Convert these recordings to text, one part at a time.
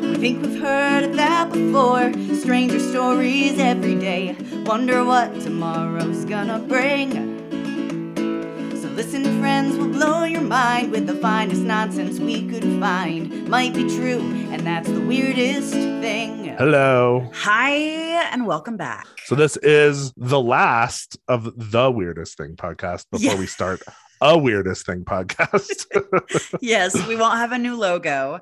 We think we've heard of that before. Stranger stories every day. Wonder what tomorrow's gonna bring. So listen, friends, we'll blow your mind with the finest nonsense we could find. Might be true, and that's the weirdest thing. Hello. Hi, and welcome back. So this is the last of the weirdest thing podcast before Yeah. we start a weirdest thing podcast. yes, we won't have a new logo.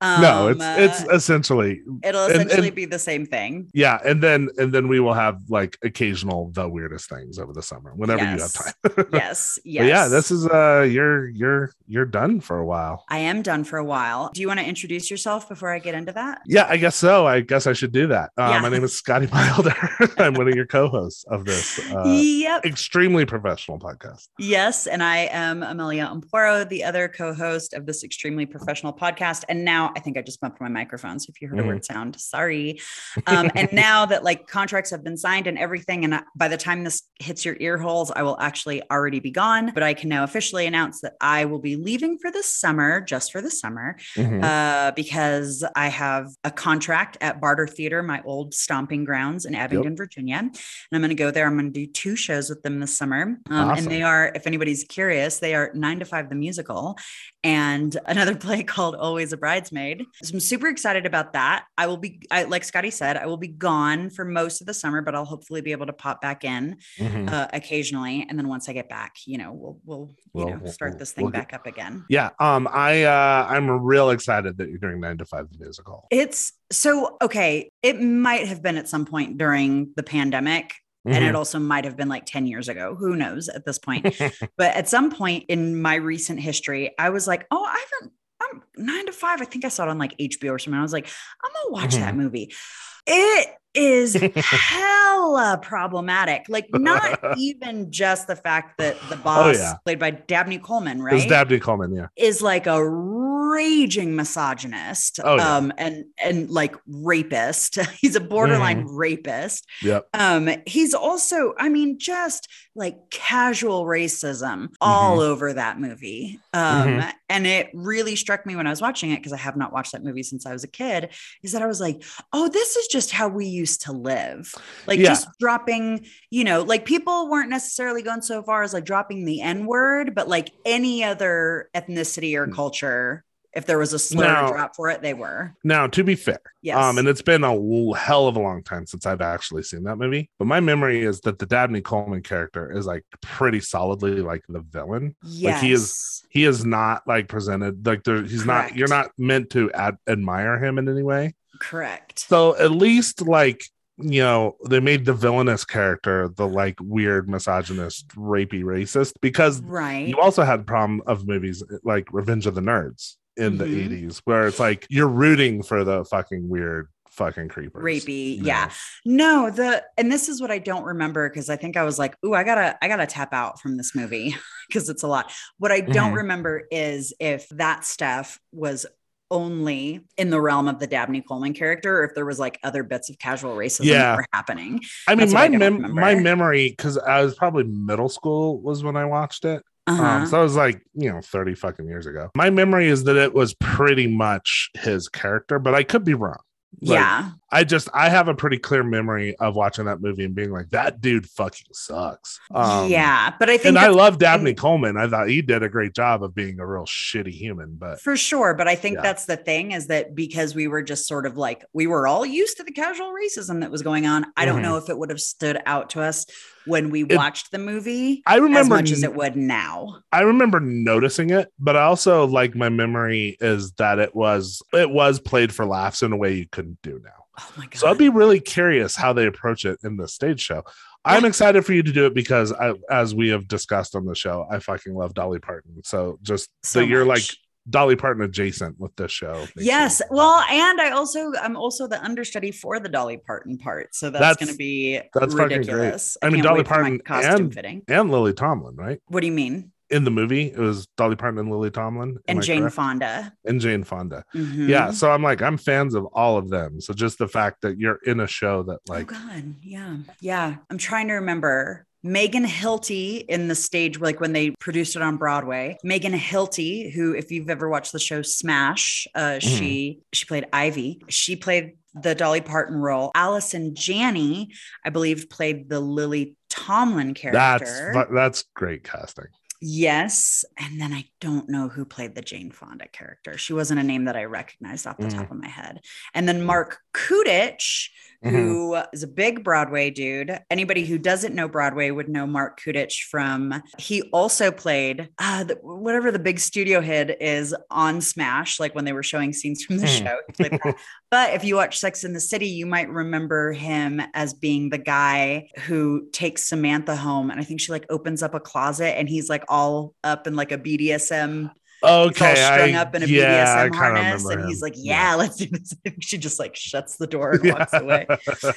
Um, no, it's it's uh, essentially it'll essentially and- be the same thing. yeah, and then and then we will have like occasional the weirdest things over the summer whenever you have time. Yes, yes. But yeah, this is uh you're you're you're done for a while. I am done for a while. Do you want to introduce yourself before I get into that? Yeah, I guess so. I guess I should do that. Uh, Yeah. My name is Scotty Milder. I'm one of your co-hosts of this uh, yep. extremely professional podcast. Yes, and I am Amelia Amporo, the other co-host of this extremely professional podcast. And now I think I just bumped my microphone. So if you heard Mhm. a weird sound, sorry. Um, and now that like contracts have been signed and everything, and I- by the time this hits your ear holes, I will actually already be gone. But I can now officially announce that I will be leaving for the summer, just for the summer, Mhm. uh, because I have a contract at Barter Theater, my old stomping grounds in Abingdon, Virginia. And I'm going to go there. I'm going to do two shows with them this summer. Um, Awesome. And they are, if anybody's curious, they are Nine to Five the Musical and another play called Always a Bridesmaid. So I'm super excited about that. I will be, I, like Scotty said, I will be gone for most of the summer, but I'll hopefully be able to pop back in Mhm. uh, occasionally. And then once I get back, you know, we'll, we'll, you know, we'll- start this thing we'll back up again. Yeah, um, I uh, I'm real excited that you're doing nine to five the musical. It's so okay. It might have been at some point during the pandemic. And Mm-hmm. it also might have been like 10 years ago. Who knows at this point? but at some point in my recent history, I was like, oh, I haven't, I'm nine to five. I think I saw it on like HBO or something. I was like, I'm going to watch that Mm-hmm. movie. It is hella problematic. Like, not even just the fact that the boss, Oh, yeah. played by Dabney Coleman, It's right? Dabney Coleman, yeah. is like a raging misogynist Oh, yeah. um and and like rapist he's a borderline Mm-hmm. rapist Yep. um he's also i mean just like casual racism all Mm-hmm. over that movie um and it really struck me when i was watching it because i have not watched that movie since i was a kid is that i was like oh this is just how we used to live like Yeah. just dropping you know like people weren't necessarily going so far as like dropping the n word but like any other ethnicity or culture if there was a slur Now- drop for it they were Now, to be fair, yes um, and it's been a hell of a long time since I've actually seen that movie. But my memory is that the Dabney Coleman character is like pretty solidly like the villain. yes like, he is- He is not like presented like there. He's not. You're not meant to ad- admire him in any way. correct So at least like you know they made the villainous character the like weird misogynist rapey racist because right you also had problem of movies like Revenge of the Nerds in the Mhm. 80s where it's like you're rooting for the fucking weird fucking creepers. rapey you yeah know? no the and this is what i don't remember because i think i was like ooh i gotta i gotta tap out from this movie because it's a lot what i don't Mhm. remember is if that stuff was only in the realm of the Dabney Coleman character, or if there was like other bits of casual racism Yeah. that were happening. I mean That's my I mem- my memory because I was probably middle school was when I watched it. Uh-huh. Um, so I was like, you know, 30 fucking years ago. My memory is that it was pretty much his character, but I could be wrong. Like, yeah. I just I have a pretty clear memory of watching that movie and being like, that dude fucking sucks. Um, yeah. But I think And I love Dabney Coleman. I thought he did a great job of being a real shitty human, but For sure. But I think Yeah. that's the thing is that because we were just sort of like, we were all used to the casual racism that was going on. I don't Mhm. know if it would have stood out to us when we It- watched the movie I remember as much as it would now. I remember noticing it, but I also like my memory is that it was it was played for laughs in a way you couldn't do now. Oh my God. So I'd be really curious how they approach it in the stage show. I'm excited for you to do it because I, as we have discussed on the show, I fucking love Dolly Parton. So just So that you're like. Dolly Parton adjacent with this show. Yes. Well, and I also I'm also the understudy for the Dolly Parton part. So that's, That's- going to be that's ridiculous. I mean, Dolly Parton costume and- fitting. and Lily Tomlin, right? What do you mean? In the movie, it was Dolly Parton and Lily Tomlin And Jane correct? Fonda. and Jane Fonda. Mhm. Yeah, so I'm like, I'm fans of all of them. So just the fact that you're in a show that like, oh God. Yeah. Yeah. I'm trying to remember Megan Hilty in the stage, like when they produced it on Broadway. Megan Hilty, who, if you've ever watched the show Smash, uh, she she played Ivy. She played the Dolly Parton role. Allison Janney, I believe, played the Lily Tomlin character. That's that's great casting. Yes. And then I don't know who played the Jane Fonda character. She wasn't a name that I recognized off the Mhm. top of my head. And then Marc Kudisch, Mhm. who is a big Broadway dude. Anybody who doesn't know Broadway would know Marc Kudisch from, he also played uh, the, whatever the big studio hit is on Smash, like when they were showing scenes from the Hmm. show. He played that. But if you watch Sex in the City, you might remember him as being the guy who takes Samantha home. And I think she like opens up a closet and he's like all up in like a BDSM, he's Okay, all strung I, up in a yeah, I BDSM kinda harness. And he's like, yeah, let's do this. she just like shuts the door and walks away.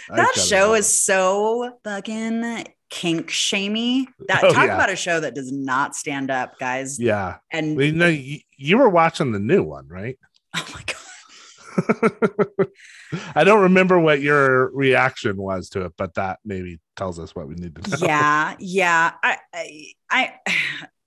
That show is so fucking kink shamey. That Oh, talk yeah. about a show that does not stand up, guys. yeah. And Well, you know, you, you were watching the new one, right? oh my god. I don't remember what your reaction was to it, but that maybe tells us what we need to know. yeah yeah I, I i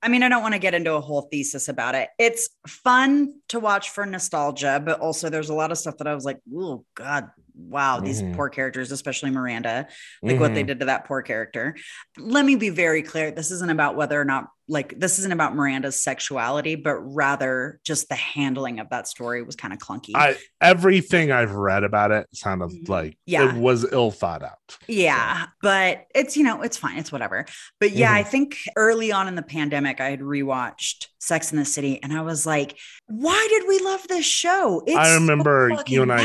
i mean i don't want to get into a whole thesis about it. It's fun to watch for nostalgia but also there's a lot of stuff that i was like oh god wow these Mhm. poor characters especially miranda like what they Mhm. did to that poor character let me be very clear this isn't about whether or not like this isn't about miranda's sexuality but rather just the handling of that story was kind of clunky I everything I've read about it sounded Mhm. like Yeah. it was ill thought out. Yeah, but it's you know it's fine, it's whatever. But yeah, Mhm. I think early on in the pandemic, I had rewatched Sex in the City, and I was like, "Why did we love this show?" It's I so remember you and I-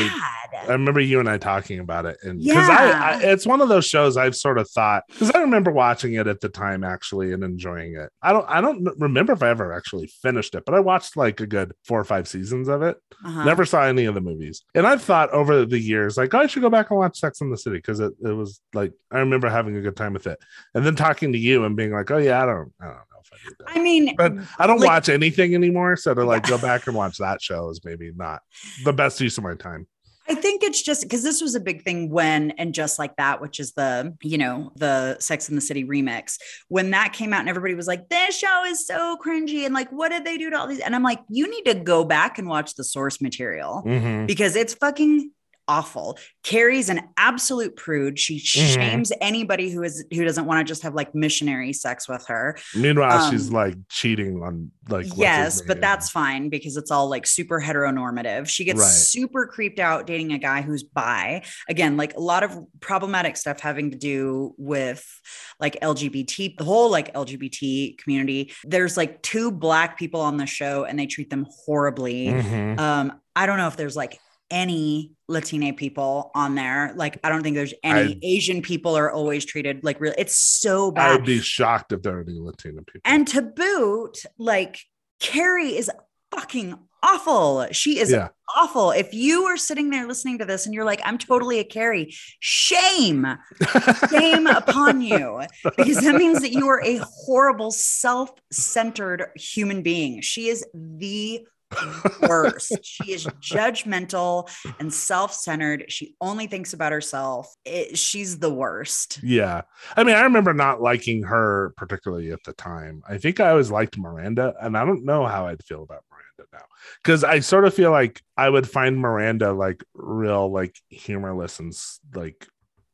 bad. I remember you and I talking about it, and because I, Yeah. I, it's one of those shows I've sort of thought because I remember watching it at the time actually and enjoying it. I don't, I don't remember if I ever actually finished it, but I watched like a good four or five seasons of it. Uh-huh. Never saw any of the movies, and I've thought over the years like oh, I should go back and watch Sex in the City because it, it was like I remember having a good time with it, and then talking to you and being like oh yeah I don't, I don't know if I did. I mean, but I don't like- watch anything anymore. So to like Yeah. go back and watch that show is maybe not the best use of my time. I think it's just because this was a big thing when, and just like that, which is the, you know, the Sex in the City remix, when that came out and everybody was like, this show is so cringy. And like, what did they do to all these? And I'm like, you need to go back and watch the source material. Mhm. because it's fucking awful. Carrie's an absolute prude. She Mm-hmm. shames anybody who is who doesn't want to just have like missionary sex with her. Meanwhile, she's Um, like cheating on like yes, but that's fine because it's all like super heteronormative. She gets Right. super creeped out dating a guy who's bi. Again, like a lot of problematic stuff having to do with like LGBT, the whole like LGBT community. There's like two black people on the show and they treat them horribly. Mhm. Um, I don't know if there's like any Latina people on there. Like, I don't think there's any I- Asian people are always treated like real. It's so bad. I'd be shocked if there are any Latino people. and to boot, like Carrie is fucking awful. She is yeah, awful. If you are sitting there listening to this and you're like, I'm totally a Carrie, shame, shame upon you, because that means that you are a horrible, self centered human being. She is the worst. she is judgmental and self centered. She only thinks about herself. It, she's the worst. yeah. I mean, I remember not liking her particularly at the time. I think I always liked Miranda, and I don't know how I'd feel about Miranda now because I sort of feel like I would find Miranda like real, like humorless and like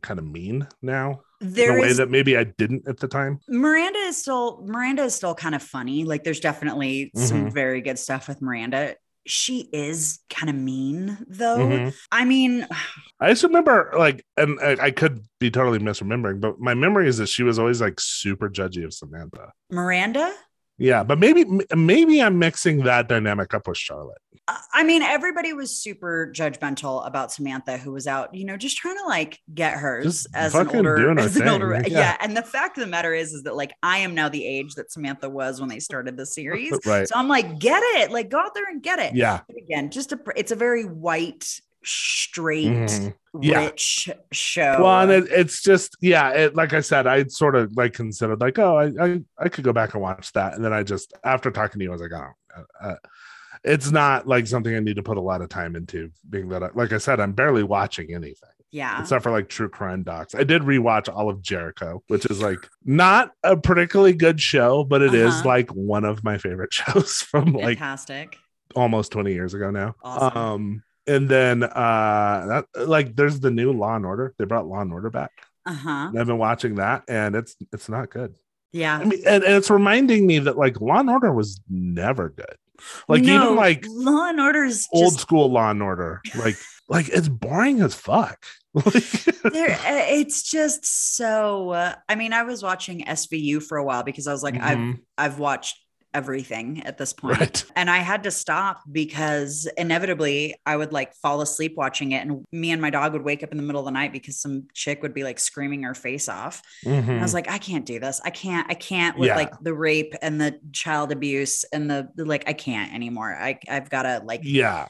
kind of mean now in a way is that maybe I didn't at the time. Miranda is still Miranda is still kind of funny. Like there's definitely some Mhm. very good stuff with Miranda. She is kind of mean though. Mhm. I mean, I just remember like, and I, I could be totally misremembering, but my memory is that she was always like super judgy of Samantha. Miranda. Yeah, but maybe maybe I'm mixing that dynamic up with Charlotte. I- I mean, everybody was super judgmental about Samantha, who was out, you know, just trying to like get hers Just as an older, as an older, yeah. yeah. And the fact of the matter is, is that like I am now the age that Samantha was when they started the series. Right. So I'm like, get it, like go out there and get it. Yeah. But again, just a, it's a very white, straight, Mhm. Yeah. rich show. Well, and it, it's just yeah, it like I said, I sort of like considered like, oh, I, I I could go back and watch that, and then I just after talking to you, I was like, oh, uh, uh, it's not like something I need to put a lot of time into. Being that, I, like I said, I'm barely watching anything. Yeah. except for like true crime docs. I did rewatch all of Jericho, which is like not a particularly good show, but it is Uh-huh. like one of my favorite shows from like Fantastic. almost 20 years ago now. Awesome. Um and then uh that, like there's the new Law and Order. They brought Law and Order back. Uh-huh. And I've been watching that and it's it's not good. Yeah. I mean and, and it's reminding me that like Law and Order was never good. Like No, even like Law and Order is old just school Law and Order. Like like it's boring as fuck. Like, there uh, it's just so uh, I mean I was watching SVU for a while because I was like I've mhm, I've watched everything at this point. right. And I had to stop because inevitably I would like fall asleep watching it. And me and my dog would wake up in the middle of the night because some chick would be like screaming her face off. And I was mm-hmm. like, I can't do this. I can't, I can't with Yeah. like the rape and the child abuse and the, the like, I can't anymore. I, I've got to like yeah.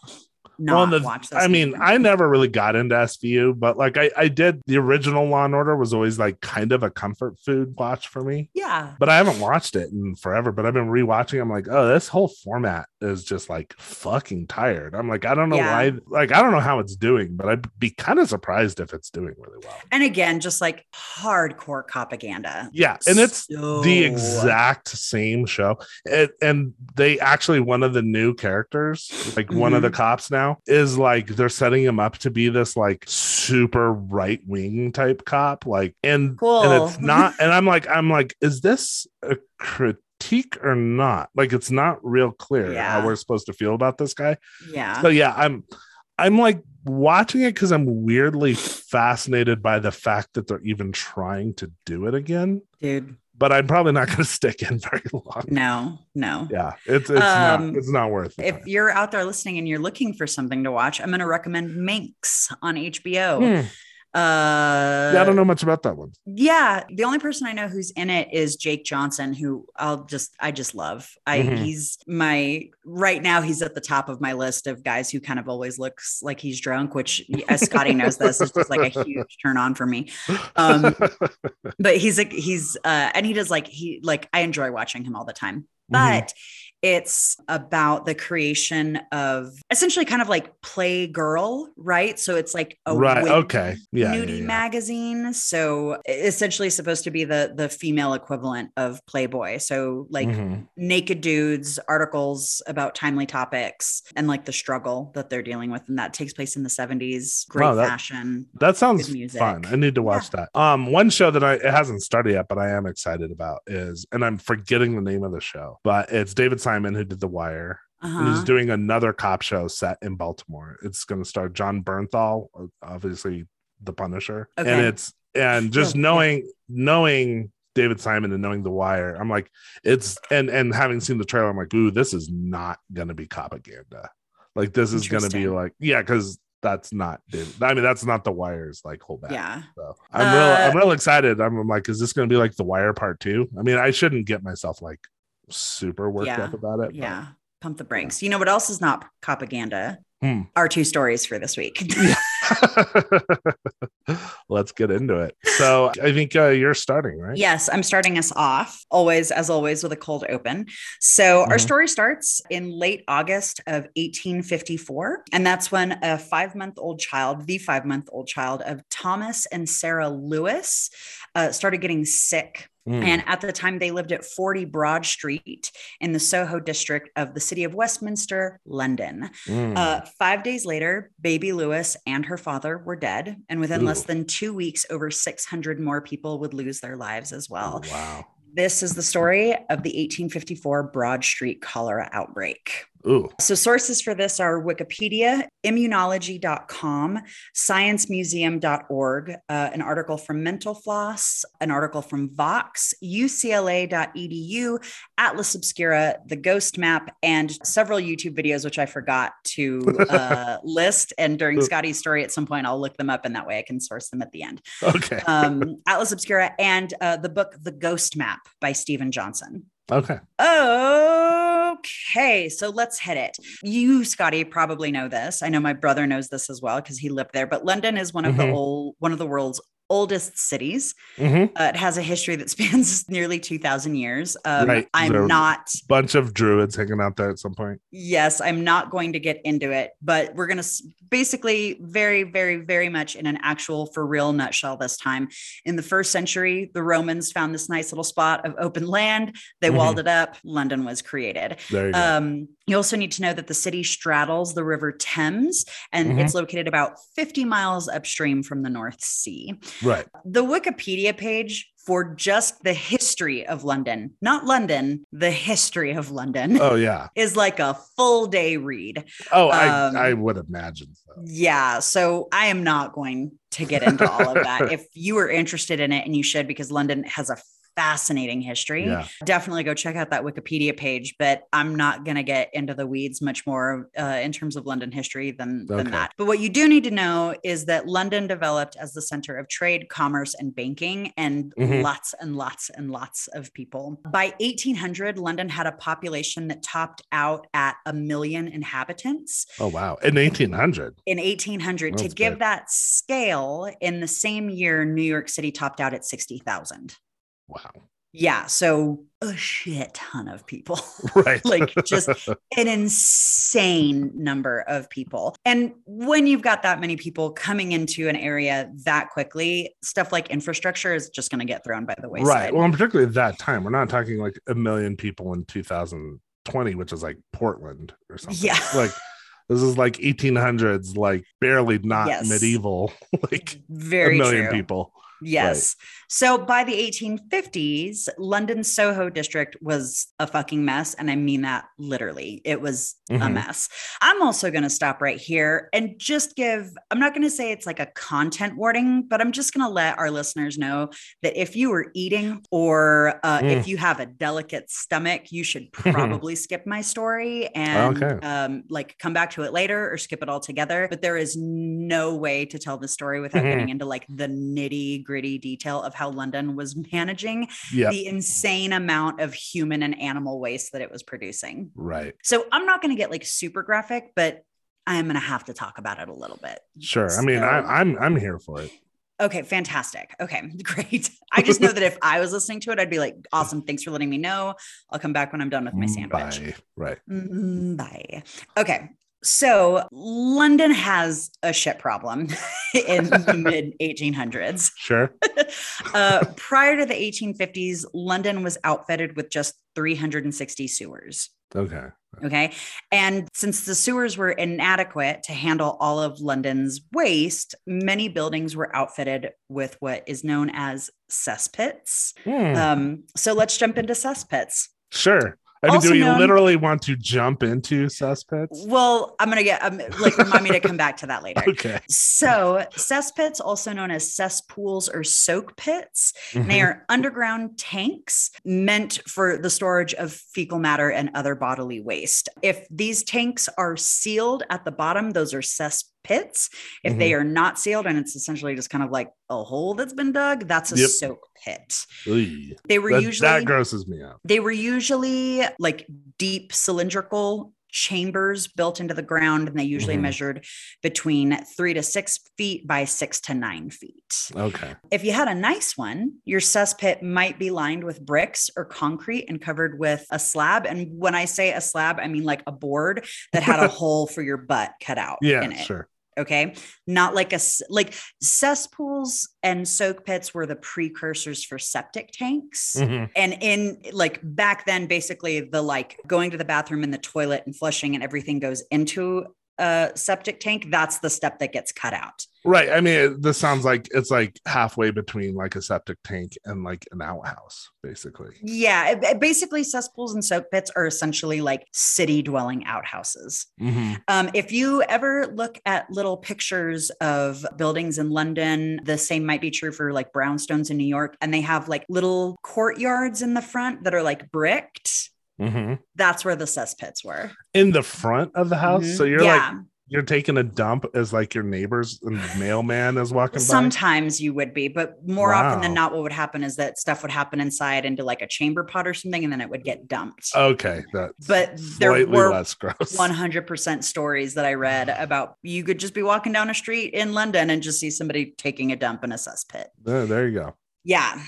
Not the- watch this. I mean. I never really got into SVU, but like I, I did the original Law and Order was always like kind of a comfort food watch for me. yeah. But I haven't watched it in forever. But I've been rewatching. I'm like, oh, this whole format is just like fucking tired. I'm like, I don't know Yeah. why. Like, I don't know how it's doing, but I'd be kind of surprised if it's doing really well. And again, just like hardcore propaganda. Yeah, and it's So- the exact same show and, and they actually one of the new characters like one of the Mm-hmm. cops now is like they're setting him up to be this like super right wing type cop like and Cool. and it's not and i'm like i'm like is this a critique or not like it's not real clear Yeah. how we're supposed to feel about this guy yeah. so yeah i'm i'm like watching it because i'm weirdly fascinated by the fact that they're even trying to do it again Dude. But I'm probably not going to stick in very long. No, no. Yeah, it's it's Um, not it's not worth it. If you're out there listening and you're looking for something to watch, I'm going to recommend Minx on HBO. Hmm. Uh, yeah, I don't know much about that one. Yeah, the only person I know who's in it is Jake Johnson, who I'll just I just love. I Mhm. he's my right now. He's at the top of my list of guys who kind of always looks like he's drunk, which as Scotty knows this is just like a huge turn on for me. Um, but he's like he's uh, and he does like he like I enjoy watching him all the time, Mm-hmm. It's about the creation of essentially kind of like Playgirl, right? So it's like a right. Okay. Yeah. yeah, nudie yeah. magazine. So essentially supposed to be the the female equivalent of Playboy. So like Mhm. naked dudes, articles about timely topics and like the struggle that they're dealing with. And that takes place in the 70s. Great Wow, that- fashion. That sounds fun. I need to watch that. Um, one show that I it hasn't started yet, but I am excited about is, and I'm forgetting the name of the show, but it's David Simon who did The Wire. He's Uh-huh. doing another cop show set in Baltimore. It's going to star Jon Bernthal, obviously the Punisher, Okay. and it's and just Yeah, knowing knowing David Simon and knowing The Wire, I'm like, it's and and having seen the trailer, I'm like, ooh, this is not going to be propaganda. Like this is going to be like, yeah, because that's not. David. I mean, that's not The Wire's like whole back. Yeah. So I'm real. Uh, I'm real excited. I'm, I'm like, is this going to be like The Wire Part Two? I mean, I shouldn't get myself like super worked Yeah. up about it. but- Yeah. Pump the brakes. You know what else is not propaganda? Hmm. Our two stories for this week. Let's get into it. So I think uh, you're starting, right? Yes, I'm starting us off always, as always, with a cold open. So, our Mhm. story starts in late August of 1854. And that's when a five month old child, the five month old child of Thomas and Sarah Lewis, uh, started getting sick. Mm. And at the time, they lived at 40 Broad Street in the Soho district of the city of Westminster, London. Mm. Uh, five days later, baby Lewis and her father were dead. And within less than two weeks, over 600 more people would lose their lives as well. Oh, wow. This is the story of the 1854 Broad Street cholera outbreak. Ooh. So, sources for this are Wikipedia, immunology.com, sciencemuseum.org, uh, an article from Mental Floss, an article from Vox, UCLA.edu, Atlas Obscura, The Ghost Map, and several YouTube videos, which I forgot to uh, list. And during Scotty's story, at some point, I'll look them up, and that way I can source them at the end. Okay. Um, Atlas Obscura and uh, the book The Ghost Map by Steven Johnson. okay. Okay, so let's hit it. You, Scotty, probably know this. I know my brother knows this as well because he lived there. But London is one of the Mhm. old, one of the world's oldest cities. Mhm. Uh, it has a history that spans nearly 2,000 years. Um, Right. I'm There- not, Bunch of druids hanging out there at some point. yes, I'm not going to get into it, but we're going to basically very, very, very much in an actual for real nutshell this time. In the first century, the Romans found this nice little spot of open land. They Mhm. walled it up. London was created. There you go. Um, you also need to know that the city straddles the River Thames and Mhm. it's located about 50 miles upstream from the North Sea. Right. The Wikipedia page for just the history of London, not London, the history of London, Oh yeah. is like a full day read. Oh, Um, I I would imagine so. Yeah. So I am not going to get into all of that. if you are interested in it, and you should, because London has a fascinating history. Yeah. Definitely go check out that Wikipedia page, but I'm not going to get into the weeds much more uh, in terms of London history than, than Okay. that. But what you do need to know is that London developed as the center of trade, commerce, and banking, and Mhm. lots and lots and lots of people. By 1800, London had a population that topped out at a million inhabitants Oh wow. In 1800. in 1800 to That's give big. that scale in the same year new york city topped out at 60000 Wow. yeah so a shit ton of people Right. Like, just- an insane number of people and when you've got that many people coming into an area that quickly stuff like infrastructure is just going to get thrown by the wayside right. Well, and particularly at that time, we're not talking like a million people in 2020, which is like Portland or something. Yeah. Like this is like 1800s, like barely not Yes. medieval, like very a million true. people. Yes. So by the 1850s, London Soho district was a fucking mess. And I mean that literally. It was a Mhm. mess. I'm also going to stop right here and just give, I'm not going to say it's like a content warning, but I'm just going to let our listeners know that if you are eating or uh, Mm. if you have a delicate stomach, you should probably skip my story and Okay. um, like come back to it later or skip it all together. But there is no way to tell the story without getting into like the nitty gritty detail of how London was managing Yeah. the insane amount of human and animal waste that it was producing. Right. So I'm not going to get like super graphic, but I am going to have to talk about it a little bit. Sure. I mean, I, I'm I'm here for it. Okay, fantastic. Okay, great. I just know that if I was listening to it, I'd be like, awesome. Thanks for letting me know. I'll come back when I'm done with my sandwich. Bye. Right. Mm, Bye. Okay. So London has a shit problem in the mid 1800s. Sure. Uh, prior to the 1850s, London was outfitted with just 360 sewers. Okay. Okay. And since the sewers were inadequate to handle all of London's waste, many buildings were outfitted with what is known as cesspits. Hmm. Um, so let's jump into cesspits. sure. I mean, do we known- literally want to jump into cesspits? Well, I'm going to get, um, like, remind me to come back to that later. Okay. So, cesspits, also known as cesspools or soak pits, and they are underground tanks meant for the storage of fecal matter and other bodily waste. If these tanks are sealed at the bottom, those are cesspits. If they Mm-hmm. are not sealed and it's essentially just kind of like a hole that's been dug, that's a Yep. soak pit. Oy. They were That, usually that grosses me out. they were usually like deep cylindrical chambers built into the ground, and they usually Mhm. measured between three to six feet by six to nine feet. Okay. If you had a nice one, your cesspit might be lined with bricks or concrete and covered with a slab. And when I say a slab, I mean like a board that had a hole for your butt cut out Yeah. in it. Sure. Okay. Not like a like cesspools and soak pits were the precursors for septic tanks Mhm. and in like back then basically the like going to the bathroom and the toilet and flushing and everything goes into a septic tank that's the step that gets cut out Right. I mean, it, this sounds like it's like halfway between like a septic tank and like an outhouse, basically. yeah it- it- basically cesspools and soak pits are essentially like city dwelling outhouses Mhm. Um, if you ever look at little pictures of buildings in London, the same might be true for like brownstones in New York, and they have like little courtyards in the front that are like bricked. Mhm. That's where the cesspits were. In the front of the house. Mhm. So you're yeah. like you're taking a dump as like your neighbors and mailman is walking by. Sometimes you would be, but more often than not, what would happen is that stuff would happen inside into like a chamber pot or something, and then it would get dumped. Okay, that's But there were less gross. 100% stories that I read about you could just be walking down a street in London and just see somebody taking a dump in a cesspit. There, there you go. Yeah.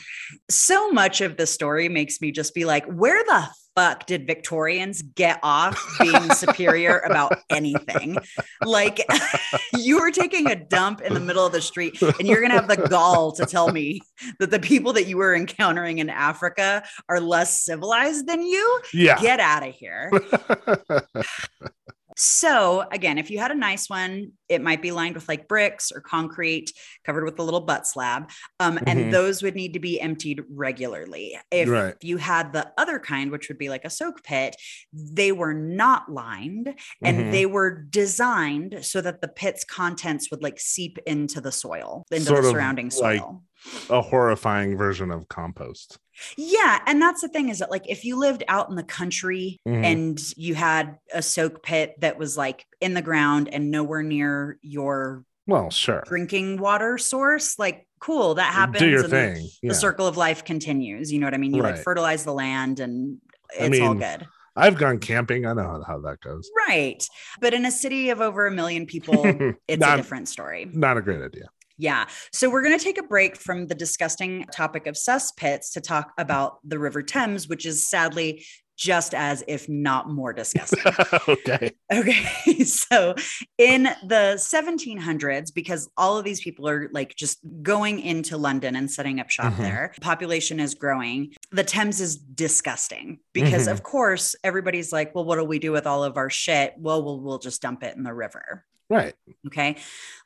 So much of the story makes me just be like, where the fuck did Victorians get off being superior about anything? Like, you were taking a dump in the middle of the street, and you're going to have the gall to tell me that the people that you were encountering in Africa are less civilized than you? Yeah. Get out of here. So, again, if you had a nice one, it might be lined with like bricks or concrete covered with a little butt slab. Um. And those would need to be emptied regularly. If Right. you had the other kind, which would be like a soak pit, they were not lined and Mhm. they were designed so that the pit's contents would like seep into the soil, into Sort the of surrounding like- soil. a horrifying version of compost. Yeah. And that's the thing is that, like, if you lived out in the country Mhm. and you had a soak pit that was like in the ground and nowhere near your Well, sure. drinking water source, like, cool, that happens. Do your and thing. The Yeah. circle of life continues. You know what I mean? You like fertilize the land and I it's all good. I've gone camping. I know how, how that goes. Right. But in a city of over a million people, it's Not- a different story. Not a great idea. Yeah. So we're going to take a break from the disgusting topic of cesspits to talk about the River Thames, which is sadly just as, if not more disgusting. okay. Okay. So in the 1700s, because all of these people are like just going into London and setting up shop Mhm. there, population is growing. The Thames is disgusting because, Mhm. of course, everybody's like, well, what do we do with all of our shit? Well, we'll, we'll just dump it in the river. Right. Okay.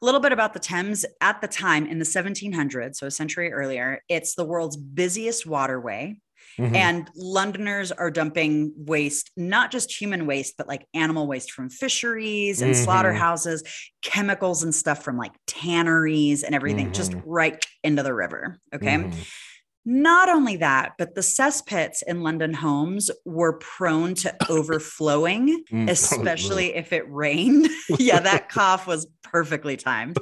A little bit about the Thames at the time in the 1700s, so a century earlier, it's the world's busiest waterway. Mhm. And Londoners are dumping waste, not just human waste, but like animal waste from fisheries and Mhm. slaughterhouses, chemicals and stuff from like tanneries and everything, just Mhm. right into the river. Okay. Not only that, but the cesspits in London homes were prone to overflowing, Mm. especially if it rained. yeah, that cough was perfectly timed.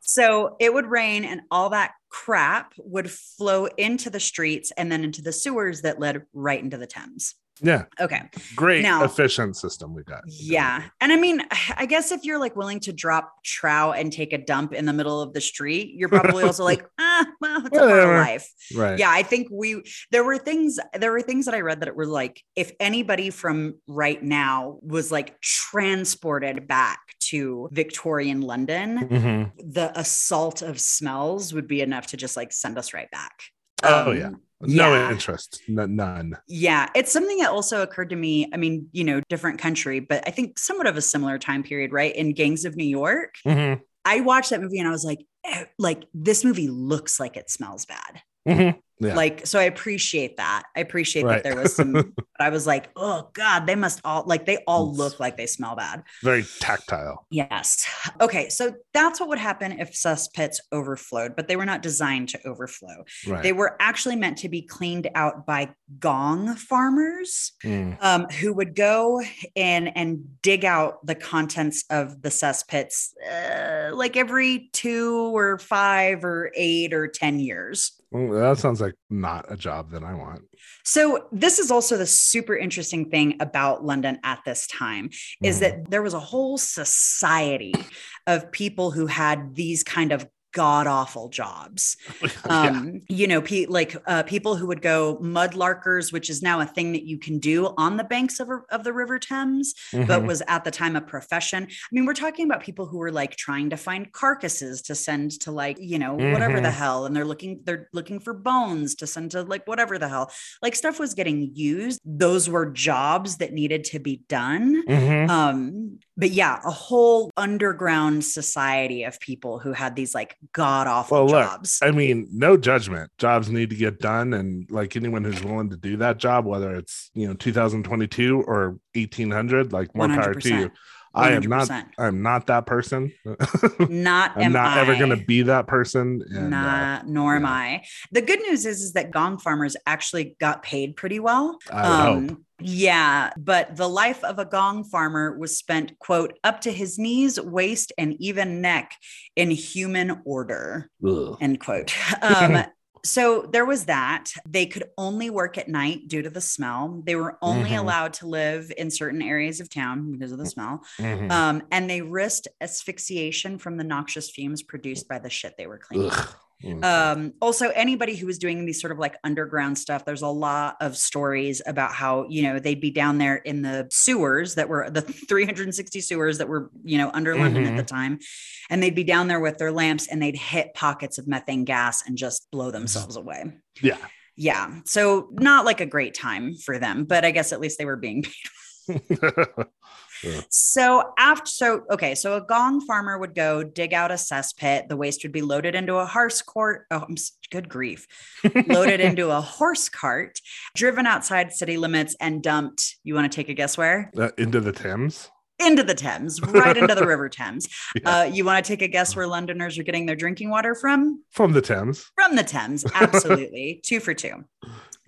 so it would rain, and all that crap would flow into the streets and then into the sewers that led right into the Thames. Yeah. Okay. Great Now- efficient system we got. Yeah. And I mean, I guess if you're like willing to drop trout and take a dump in the middle of the street, you're probably also like, ah, well, it's a part of life. Right. Yeah, I think we there were things there were things that I read that it were like if anybody from right now was like transported back to Victorian London, Mhm. the assault of smells would be enough to just like send us right back. Oh, Um, yeah. No yeah. interest. N- none. Yeah, it's something that also occurred to me. I mean, you know, different country, but I think somewhat of a similar time period, right? In Gangs of New York, Mhm. I watched that movie and I was like, eh, like this movie looks like it smells bad. Mhm. Yeah. Like, so I appreciate that. I appreciate Right. that there was some, but I was like, oh God, they must all like they all look like they smell bad. Very tactile. Yes. Okay. So that's what would happen if cesspits overflowed, but they were not designed to overflow. Right. They were actually meant to be cleaned out by gong farmers Mm. um, who would go in and dig out the contents of the cesspits uh, like every two or five or eight or 10 years. Well, that sounds like not a job that I want. So this is also the super interesting thing about London at this time is Mhm. that there was a whole society of people who had these kind of god awful jobs. yeah. Um, you know, pe- like uh, people who would go mudlarkers, which is now a thing that you can do on the banks of, a- of the River Thames, but Mhm. was at the time a profession. I mean, we're talking about people who were like trying to find carcasses to send to like, you know, whatever the Mhm. hell. And they're looking, they're looking for bones to send to like whatever the hell. Like stuff was getting used. Those were jobs that needed to be done. Mhm. Um, but yeah, a whole underground society of people who had these like god awful Well, look, jobs. I mean, no judgment. Jobs need to get done, and like anyone who's willing to do that job, whether it's you know 2022 or 1800, like more power to you. 100%. I am not. I'm not that person. Not I'm am not ever going to be that person. And, uh, Nah, nor am. I. The good news is, is that gong farmers actually got paid pretty well. Um, I would hope. Yeah, but the life of a gong farmer was spent, quote, up to his knees, waist, and even neck in human ordure, Ugh. end quote. Um, so there was that. They could only work at night due to the smell. They were only Mhm. allowed to live in certain areas of town because of the smell. Mhm. Um, and they risked asphyxiation from the noxious fumes produced by the shit they were cleaning. Ugh. Mm. Um, also, anybody who was doing these sort of like underground stuff, there's a lot of stories about how, you know, they'd be down there in the sewers that were the 360 sewers that were, you know, under London at the time. And they'd be down there with their lamps and they'd hit pockets of methane gas and just blow themselves away. yeah. Yeah. So, not like a great time for them, but I guess at least they were being So after so okay, so a gong farmer would go dig out a cesspit. The waste would be loaded into a horse cart. Oh, good grief. loaded into a horse cart, driven outside city limits, and dumped. You want to take a guess where? Uh, into the Thames. Into the Thames, right into the River Thames. Yeah. Uh, you want to take a guess where Londoners are getting their drinking water from? From the Thames. From the Thames, absolutely. two for two.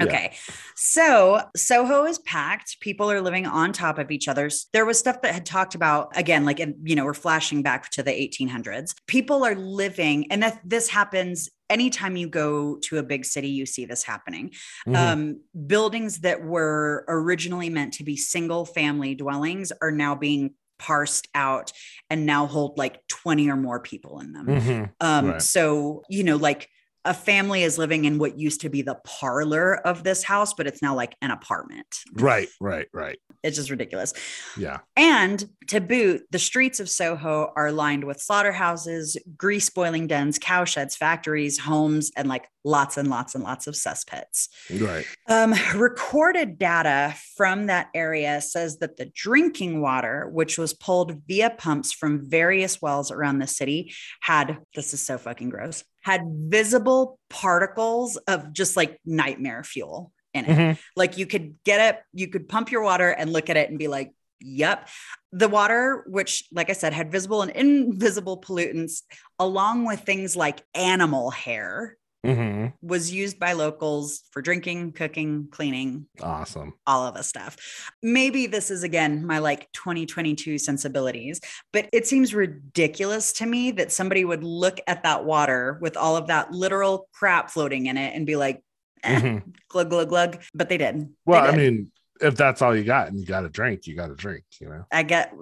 Yeah. Okay. So Soho is packed. People are living on top of each other's. There was stuff that had talked about again, like, you know, we're flashing back to the 1800s. People are living, and that this happens anytime you go to a big city, you see this happening. Mhm. Um, buildings that were originally meant to be single family dwellings are now being parsed out and now hold like 20 or more people in them. Mhm. Um, Right. so you know, like a family is living in what used to be the parlor of this house, but it's now like an apartment. Right, right, right. It's just ridiculous. Yeah. And to boot, the streets of Soho are lined with slaughterhouses, grease boiling dens, cowsheds, factories, homes, and like lots and lots and lots of cesspits. Right. Um, recorded data from that area says that the drinking water, which was pulled via pumps from various wells around the city, had this is so fucking gross, had visible particles of just like nightmare fuel in it. Mhm. Like you could get it, you could pump your water and look at it and be like, yep. The water, which, like I said, had visible and invisible pollutants, along with things like animal hair, Mhm. was used by locals for drinking, cooking, cleaning, Awesome. all of this stuff. Maybe this is again my like 2022 sensibilities, but it seems ridiculous to me that somebody would look at that water with all of that literal crap floating in it and be like, eh, Mhm. glug, glug, glug. But they did. They Well, I mean, if that's all you got and you got to drink, you got to drink, you know? I get,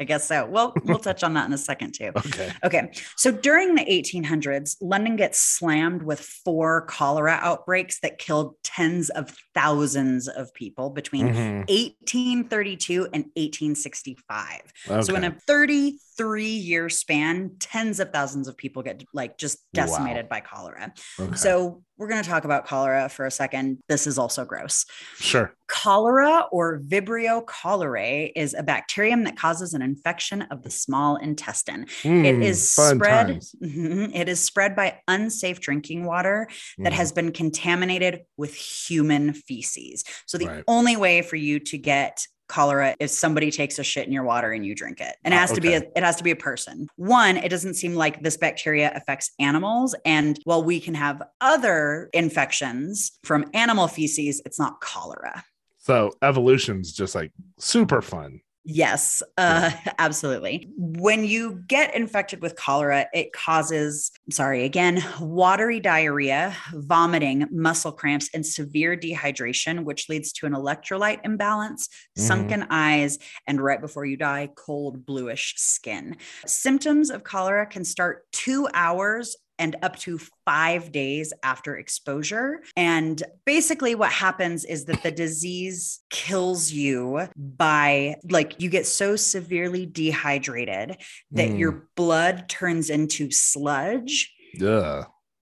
I guess so. Well, we'll touch on that in a second too. Okay. Okay. So during the 1800s, London gets slammed with four cholera outbreaks that killed tens of thousands of people between mm-hmm. 1832 and 1865. Okay. So in a 30 three year span, tens of thousands of people get like just decimated wow. by cholera. Okay. So we're going to talk about cholera for a second. This is also gross. Sure. Cholera or Vibrio cholerae is a bacterium that causes an infection of the small intestine. Mm, it hmm, is spread mm-hmm. it is spread by unsafe drinking water that mm. has been contaminated with human feces. So the right. only way for you to get cholera is somebody takes a shit in your water and you drink it. And it Ah, has to be a, it has to be a person. One, it doesn't seem like this bacteria affects animals and while we can have other infections from animal feces, it's not cholera. So evolution's just like super fun. Yes, uh, absolutely. When you get infected with cholera, it causes, sorry, again, watery diarrhea, vomiting, muscle cramps, and severe dehydration, which leads to an electrolyte imbalance, Mhm. sunken eyes, and right before you die, cold bluish skin. Symptoms of cholera can start two hours and up to five days after exposure. And basically, what happens is that the disease kills you by, like, you get so severely dehydrated that Mm. your blood turns into sludge Yeah.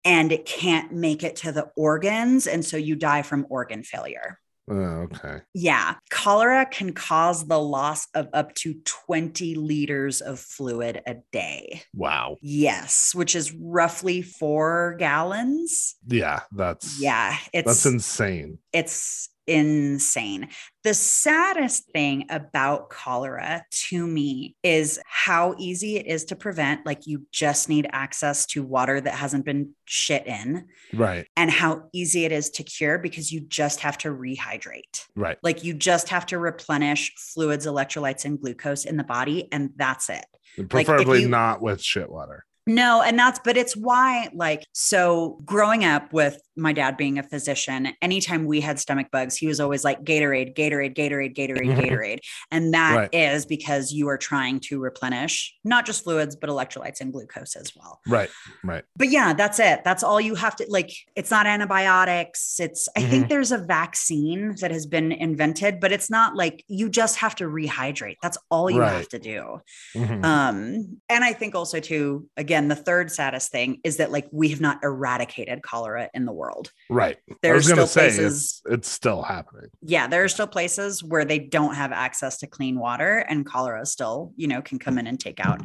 and it can't make it to the organs. And so you die from organ failure. Oh, okay. Yeah. Cholera can cause the loss of up to 20 liters of fluid a day. Wow. Yes, which is roughly four gallons. Yeah, that's Yeah, it's that's insane. it's insane. The saddest thing about cholera to me is how easy it is to prevent. Like, you just need access to water that hasn't been shit in, Right. and how easy it is to cure because you just have to rehydrate. Right. Like, you just have to replenish fluids, electrolytes, and glucose in the body, and that's it. Preferably you- not with shit water. No, and that's, but it's why, like, so growing up with my dad being a physician, anytime we had stomach bugs, he was always like Gatorade, Gatorade, Gatorade, Gatorade, Mhm. Gatorade. And that is Right. because you are trying to replenish not just fluids, but electrolytes and glucose as well. Right. Right. But yeah, that's it. That's all you have to like. It's not antibiotics. It's, I Mm-hmm. think there's a vaccine that has been invented, but it's not like you just have to rehydrate. That's all you have to do. Mhm. Um, and I think also too, again, the third saddest thing is that like we have not eradicated cholera in the world. Right. I There's was gonna still say places, it's it's still happening. yeah, there are still places where they don't have access to clean water, and cholera still, you know, can come in and take out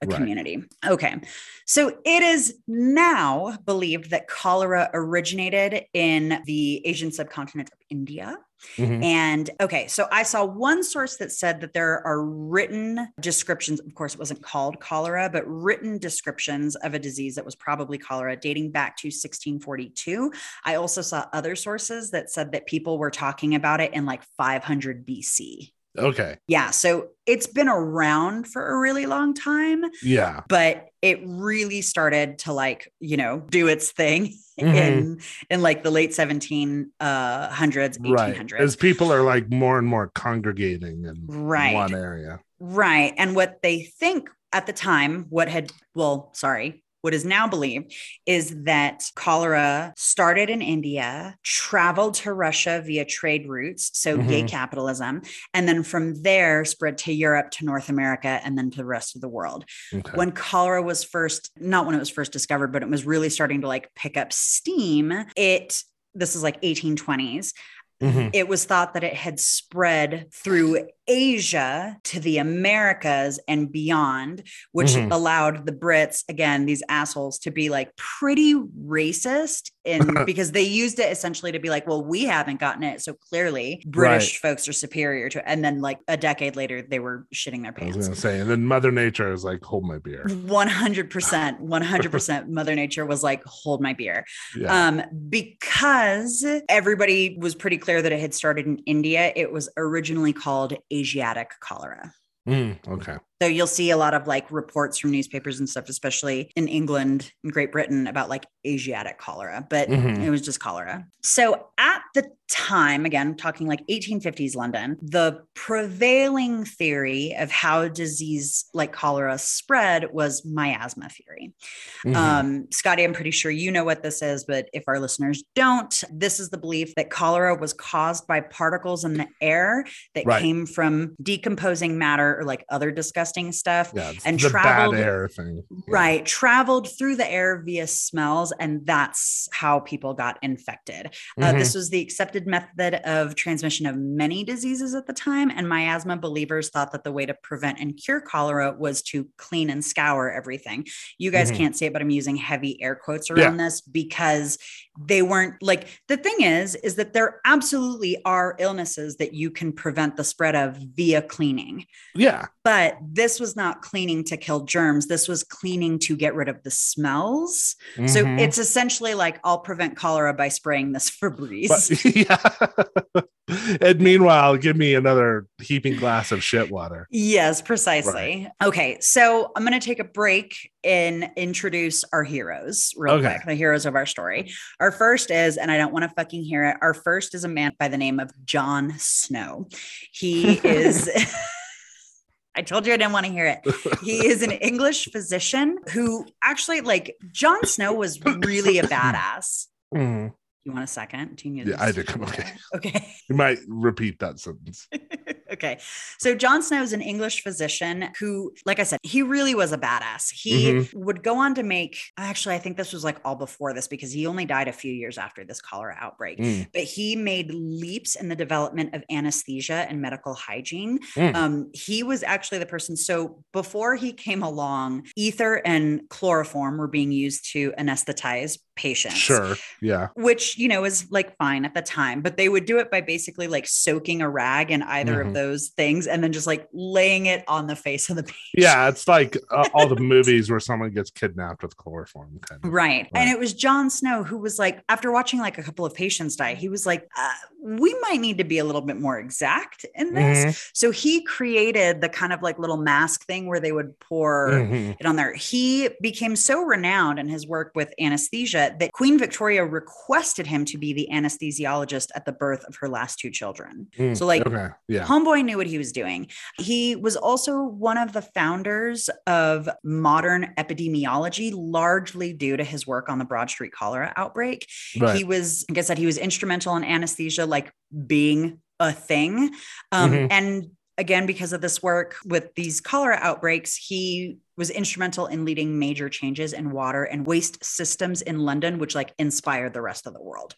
a Right. community. Okay, so it is now believed that cholera originated in the Asian subcontinent of India. Mhm. And okay, so I saw one source that said that there are written descriptions. Of course, it wasn't called cholera, but written descriptions of a disease that was probably cholera dating back to 1642. I also saw other sources that said that people were talking about it in like 500 BC. Okay. Yeah, so it's been around for a really long time, Yeah. but it really started to like, you know, do its thing Mhm. in in like the late 1700s, uh, 1800s. Right. As people are like more and more congregating in Right. one area. Right. And what they think at the time, what had, well, sorry, what is now believed is that cholera started in India, traveled to Russia via trade routes, so gay Mhm. capitalism, and then from there spread to Europe, to North America, and then to the rest of the world. Okay. When cholera was first, not when it was first discovered, but it was really starting to like pick up steam, it, this is like 1820s Mhm. it was thought that it had spread through Asia to the Americas and beyond, which Mhm. allowed the Brits, again, these assholes, to be like pretty racist in because they used it essentially to be like, well, we haven't gotten it. So clearly British folks are superior to it. And then like a decade later, they were shitting their pants. I was gonna say, and then Mother Nature is like, hold my beer. 100%, 100% Mother Nature was like, hold my beer. Yeah. Um, because everybody was pretty clear that it had started in India, it was originally called Asiatic cholera. Mm, okay. So you'll see a lot of like reports from newspapers and stuff, especially in England and Great Britain, about like Asiatic cholera, but Mhm. it was just cholera. So at the time, again, talking like 1850s London, the prevailing theory of how disease like cholera spread was miasma theory. Mhm. Um, Scotty, I'm pretty sure you know what this is, but if our listeners don't, this is the belief that cholera was caused by particles in the air that Right. came from decomposing matter or like other disgusting stuff. yeah. And traveled- air thing. Yeah. Right, traveled through the air via smells, and that's how people got infected. Uh, Mhm. this was the accepted method of transmission of many diseases at the time, and miasma believers thought that the way to prevent and cure cholera was to clean and scour everything. You guys Mhm. can't see it, but I'm using heavy air quotes around this because they weren't like the thing is, is that there absolutely are illnesses that you can prevent the spread of via cleaning. Yeah. But this was not cleaning to kill germs. This was cleaning to get rid of the smells. So Mhm. it's essentially like I'll prevent cholera by spraying this Febreze. But, yeah. and meanwhile, give me another heaping glass of shit water. yes, precisely. Okay, so I'm going to take a break and introduce our heroes real Okay. quick, the heroes of our story. Our first is, and I don't want to fucking hear it, our first is a man by the name of John Snow. He is. I told you I didn't want to hear it. He is an English physician who actually, like, John Snow was really a badass. Mhm. You want a second? Do you need Yeah? I do. Okay. Okay. You might repeat that sentence. okay. So John Snow is an English physician who, like I said, he really was a badass. He Mhm. would go on to make, actually, I think this was like all before this because he only died a few years after this cholera outbreak. Mm, But he made leaps in the development of anesthesia and medical hygiene. mm. Um, he was actually the person. So before he came along, ether and chloroform were being used to anesthetize patients. Sure. Yeah. Which, you know, is like fine at the time, but they would do it by basically like soaking a rag in either Mhm. of those things and then just like laying it on the face of the patient. Yeah. It's like uh, all the movies where someone gets kidnapped with chloroform. Kind of. Right. And it was John Snow who was like, after watching like a couple of patients die, he was like, uh, we might need to be a little bit more exact in this. Mhm, So he created the kind of like little mask thing where they would pour mhm. it on there. He became so renowned in his work with anesthesia that Queen Victoria requested him to be the anesthesiologist at the birth of her last two children. Mm, So, like, okay. Yeah. Homeboy knew what he was doing. He was also one of the founders of modern epidemiology, largely due to his work on the Broad Street cholera outbreak. Right. He was, like I said, he was instrumental in anesthesia, like being a thing. Um, Mhm. And again, because of this work with these cholera outbreaks, he was instrumental in leading major changes in water and waste systems in London, which like inspired the rest of the world.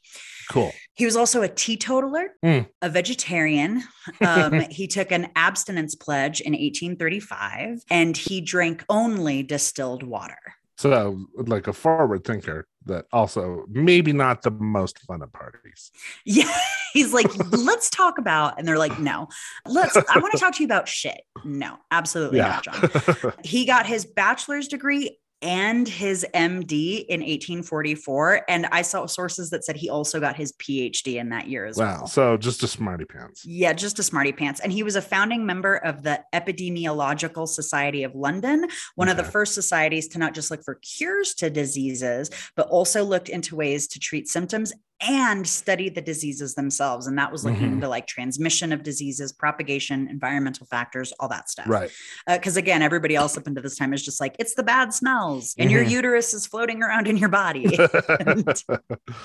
cool. He was also a teetotaler, Mm. a vegetarian. Um, he took an abstinence pledge in 1835 and he drank only distilled water. So, like a forward thinker that also maybe not the most fun at parties. Yeah. He's like, let's talk about, and they're like, no, let's, I want to talk to you about shit. No, absolutely Yeah. not, John. He got his bachelor's degree and his MD in 1844. And I saw sources that said he also got his PhD in that year as wow. well. So just a smarty pants. Yeah, just a smarty pants. And he was a founding member of the Epidemiological Society of London, one of the first societies to not just look for cures to diseases, but also looked into ways to treat symptoms and study the diseases themselves. And that was looking Mhm. into like transmission of diseases, propagation, environmental factors, all that stuff. Right. Because again, everybody else up until this time is just like, it's the bad smells and your Mhm. uterus is floating around in your body.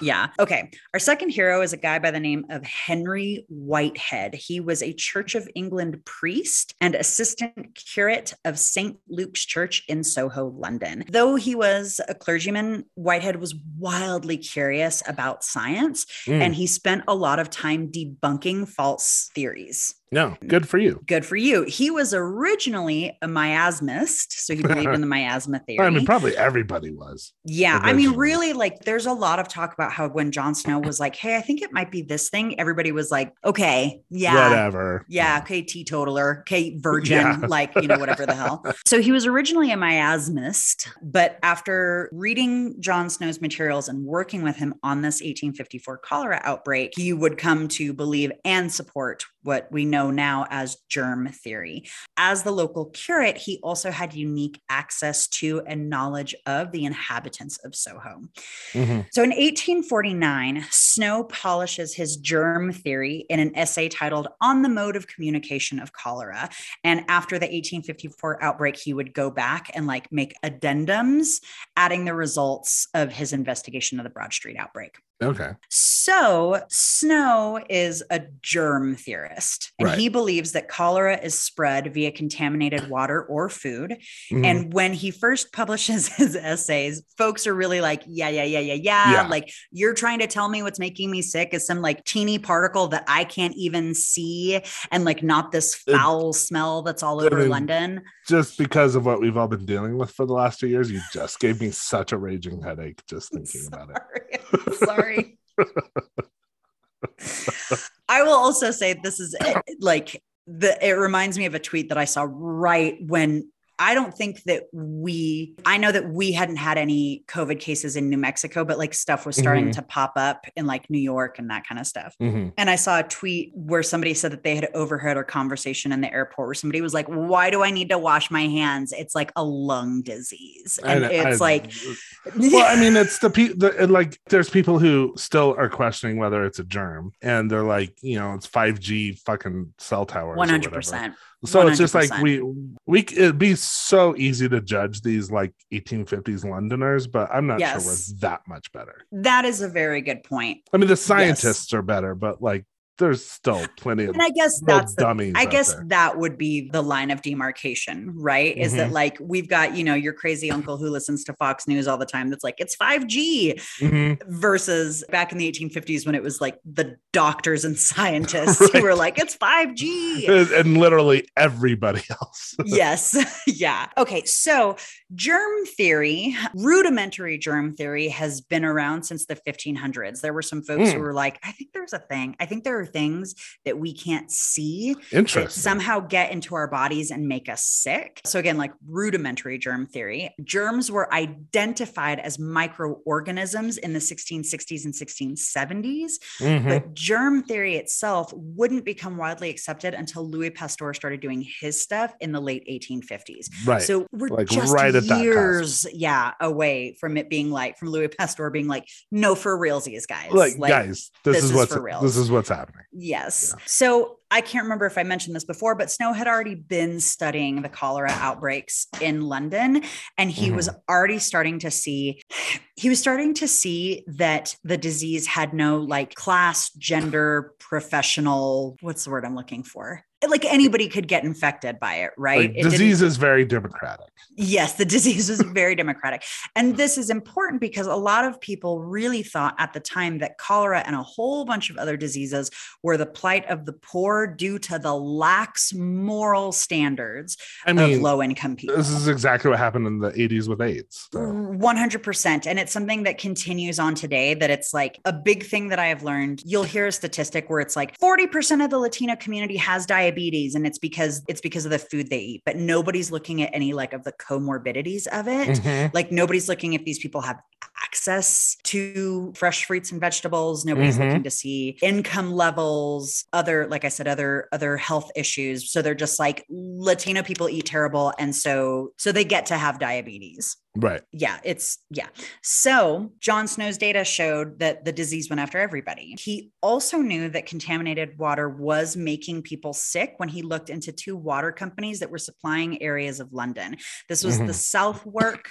Yeah. Okay. Our second hero is a guy by the name of Henry Whitehead. He was a Church of England priest and assistant curate of St. Luke's Church in Soho, London. Though he was a clergyman, Whitehead was wildly curious about science Mm. and he spent a lot of time debunking false theories. No, good for you. Good for you. He was originally a miasmist, so he believed in the miasma theory. I mean, probably everybody was. Yeah, I mean, really, like, there's a lot of talk about how when John Snow was like, "Hey, I think it might be this thing," everybody was like, "Okay, yeah." Whatever. Yeah, okay, teetotaler, okay, virgin, Yeah. like, you know, whatever the hell. So he was originally a miasmist, but after reading John Snow's materials and working with him on this 1854 cholera outbreak, he would come to believe and support what we know now as germ theory. As the local curate, he also had unique access to and knowledge of the inhabitants of Soho. Mhm. So in 1849, Snow polishes his germ theory in an essay titled On the Mode of Communication of Cholera. And after the 1854 outbreak, he would go back and like make addendums, adding the results of his investigation of the Broad Street outbreak. Okay. So, Snow is a germ theorist, and Right. he believes that cholera is spread via contaminated water or food. Mhm. And when he first publishes his essays, folks are really like, yeah, yeah, yeah, yeah, yeah. Yeah. Like, you're trying to tell me what's making me sick is some like teeny particle that I can't even see, and like not this It- foul smell that's all I over mean, London. just because of what we've all been dealing with for the last two years, you just gave me such a raging headache just thinking about it. Sorry. Sorry. I will also say this is like the it reminds me of a tweet that I saw right when I don't think that we, I know that we hadn't had any COVID cases in New Mexico, but like stuff was starting mm-hmm. to pop up in like New York and that kind of stuff. Mm-hmm. And I saw a tweet where somebody said that they had overheard a conversation in the airport where somebody was like, Why do I need to wash my hands? It's like a lung disease. And I, it's I, like, well, I mean, it's the people, like, there's people who still are questioning whether it's a germ and they're like, you know, it's 5G fucking cell tower. 100%. So 100%. it's just like we we it'd be so easy to judge these like 1850s Londoners, but I'm not yes. sure we're that much better. That is a very good point. I mean, the scientists yes. are better, but like there's still plenty of And I guess that's the dummies. I guess there. that would be the line of demarcation, right? Is that Mhm. like we've got, you know, your crazy uncle who listens to Fox News all the time that's like, it's 5G Mhm. versus back in the 1850s when it was like the doctors and scientists Right. who were like, it's 5G. and, literally everybody else. yes. yeah. Okay. So, germ theory, rudimentary germ theory, has been around since the 1500s. There were some folks who Mm. were like, I think there's a thing. I think there are things that we can't see Interesting. somehow get into our bodies and make us sick. So, again, like rudimentary germ theory, germs were identified as microorganisms in the 1660s and 1670s. Mhm. But germ theory itself wouldn't become widely accepted until Louis Pasteur started doing his stuff in the late 1850s. Right. So we're Like, just right years, yeah, away from it being like from Louis Pasteur being like, no, for realsies, guys. like, guys, this, this is is what's this is what's happening. Yes. Yeah. So I can't remember if I mentioned this before, but Snow had already been studying the cholera outbreaks in London. And he was Mm-hmm. already starting to see, he was starting to see that the disease had no like class, gender, professional, what's the word I'm looking for? Like anybody could get infected by it, right? Like, It disease is very democratic. Yes, the disease is very democratic. And this is important because a lot of people really thought at the time that cholera and a whole bunch of other diseases were the plight of the poor due to the lax moral standards I of low income people. this is exactly what happened in the 80s with AIDS. So. 100%. And it's something that continues on today that it's like a big thing that I have learned. You'll hear a statistic where it's like 40% of the Latina community has diabetes and it's because it's because of the food they eat, but nobody's looking at any like of the comorbidities of it. Mhm. Like nobody's looking if these people have access to fresh fruits and vegetables. Nobody's Mhm. looking to see income levels, other, like I said, other other health issues. So they're just like Latino people eat terrible. And so so they get to have diabetes. Right. Yeah, it's yeah. So John Snow's data showed that the disease went after everybody. He also knew that contaminated water was making people sick when he looked into two water companies that were supplying areas of London. This was the Southwark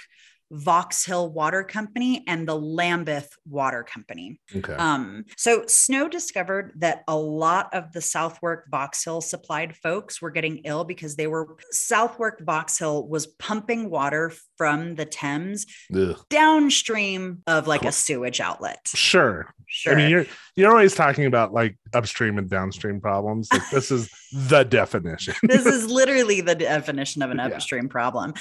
Vauxhall Water Company and the Lambeth Water Company. Okay. Um, so Snow discovered that a lot of the Southwark Vauxhall supplied folks were getting ill because they were Southwark Vauxhall was pumping water from the Thames Ugh. downstream of like a sewage outlet. Sure. Sure. I mean, you're you're always talking about like upstream and downstream problems. Like this is the definition. this is literally the definition of an Yeah. upstream problem.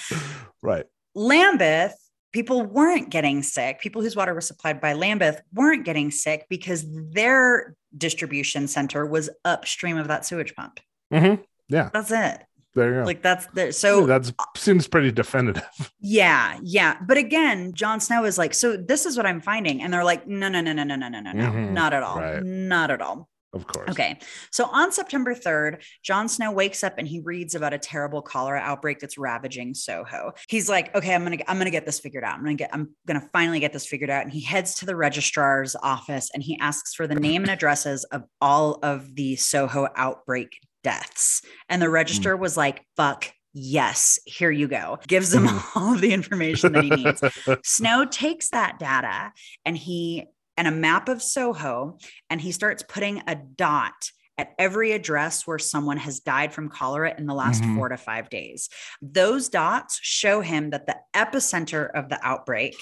right. Lambeth, people weren't getting sick. People whose water was supplied by Lambeth weren't getting sick because their distribution center was upstream of that sewage pump. hmm Yeah. That's it. There you go. Like that's the so that seems pretty definitive. yeah, yeah. But again, John Snow is like, so this is what I'm finding. And they're like, no, no, no, no, no, no, no, no, no, Mhm, not at all. right. Not at all. Of course. Okay. So on September 3rd, John Snow wakes up and he reads about a terrible cholera outbreak that's ravaging Soho. He's like, okay, I'm going to I'm going to get this figured out. I'm going to get I'm going to finally get this figured out and he heads to the registrar's office and he asks for the name and addresses of all of the Soho outbreak deaths. And the hmm. register was like, fuck Yes, here you go. Gives him all of the information that he needs. Snow takes that data and he and a map of Soho and he starts putting a dot at every address where someone has died from cholera in the last Mhm. four to five days. Those dots show him that the epicenter of the outbreak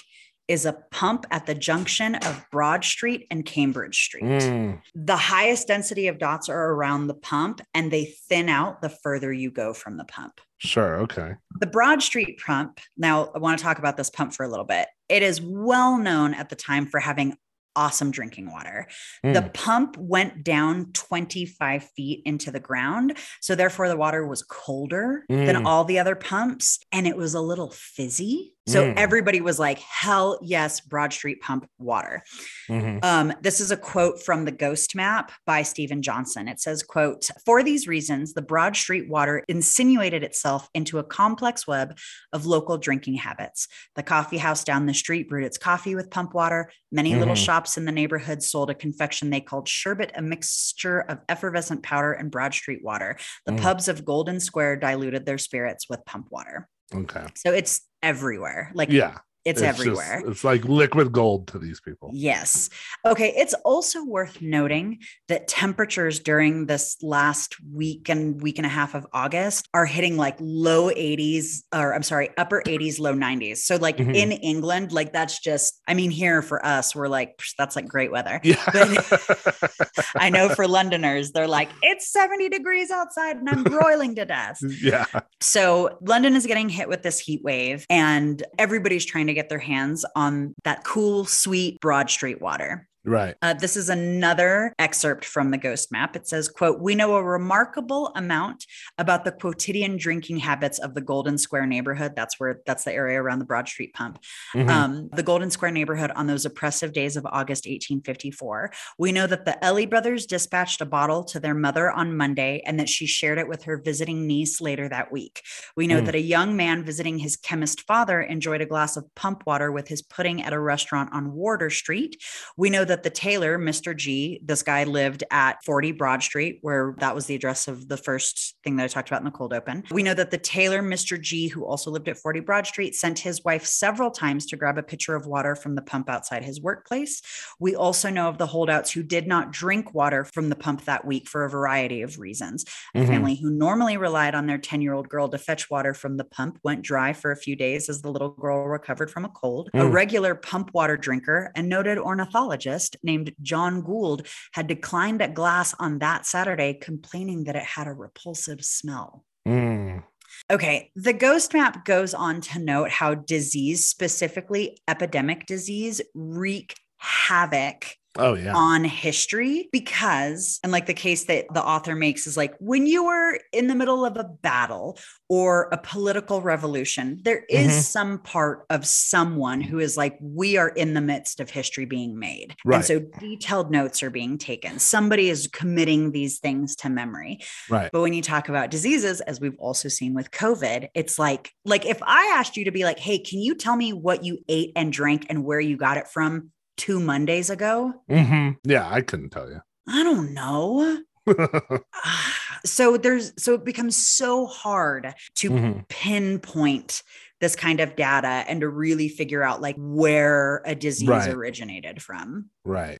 is a pump at the junction of Broad Street and Cambridge Street. Mm, The highest density of dots are around the pump and they thin out the further you go from the pump. sure. Okay. The Broad Street pump, now I want to talk about this pump for a little bit. It is well known at the time for having awesome drinking water. The Mm, pump went down 25 feet into the ground. So, therefore, the water was colder than Mm. all the other pumps and it was a little fizzy. So, Mm. everybody was like, hell yes, Broad Street pump water. mhm. Um, this is a quote from the Ghost Map by Steven Johnson. It says, quote, for these reasons, the Broad Street water insinuated itself into a complex web of local drinking habits. The coffee house down the street brewed its coffee with pump water. Many little Mhm. shops in the neighborhood sold a confection they called sherbet, a mixture of effervescent powder and Broad Street water. The Mm. pubs of Golden Square diluted their spirits with pump water. Okay. So it's everywhere. Like Yeah. It's, just- everywhere. it's like liquid gold to these people. Yes. Okay. It's also worth noting that temperatures during this last week and week and a half of August are hitting like low 80s, or I'm sorry, upper 80s, low 90s. So, like Mhm. in England, like that's just, I mean, here for us, we're like, that's like great weather. Yeah. I know for Londoners, they're like, it's 70 degrees outside and I'm broiling to death. yeah. So London is getting hit with this heat wave, and everybody's trying to get their hands on that cool, sweet Broad Street water. Right. Uh, this is another excerpt from the ghost map it says quote we know a remarkable amount about the quotidian drinking habits of the golden square neighborhood that's where that's the area around the broad street pump Mhm. um, the golden square neighborhood on those oppressive days of august 1854 we know that the Eley brothers dispatched a bottle to their mother on monday and that she shared it with her visiting niece later that week we know Hmm. that a young man visiting his chemist father enjoyed a glass of pump water with his pudding at a restaurant on Wardour Street we know that the tailor, Mr. G, this guy lived at 40 Broad Street, where that was the address of the first thing that I talked about in the cold open. We know that the tailor, Mr. G, who also lived at 40 Broad Street, sent his wife several times to grab a pitcher of water from the pump outside his workplace. We also know of the holdouts who did not drink water from the pump that week for a variety of reasons. A Mhm. family who normally relied on their 10 year old girl to fetch water from the pump went dry for a few days as the little girl recovered from a cold. A Mm. regular pump water drinker and noted ornithologist named John Gould had declined a glass on that Saturday, complaining that it had a repulsive smell. Mm. Okay, the ghost map goes on to note how disease, specifically epidemic disease, wreak havoc Oh yeah. on history because, and like the case that the author makes is like when you were in the middle of a battle or a political revolution, there is Mhm. some part of someone who is like, we are in the midst of history being made. Right. And so detailed notes are being taken. Somebody is committing these things to memory. right. But when you talk about diseases, as we've also seen with COVID, it's like, like if I asked you to be like, hey, can you tell me what you ate and drank and where you got it from two Mondays ago? hmm Yeah, I couldn't tell you. I don't know. Ah, so there's so it becomes so hard to Mhm. pinpoint this kind of data and to really figure out like where a disease Right. originated from. Right.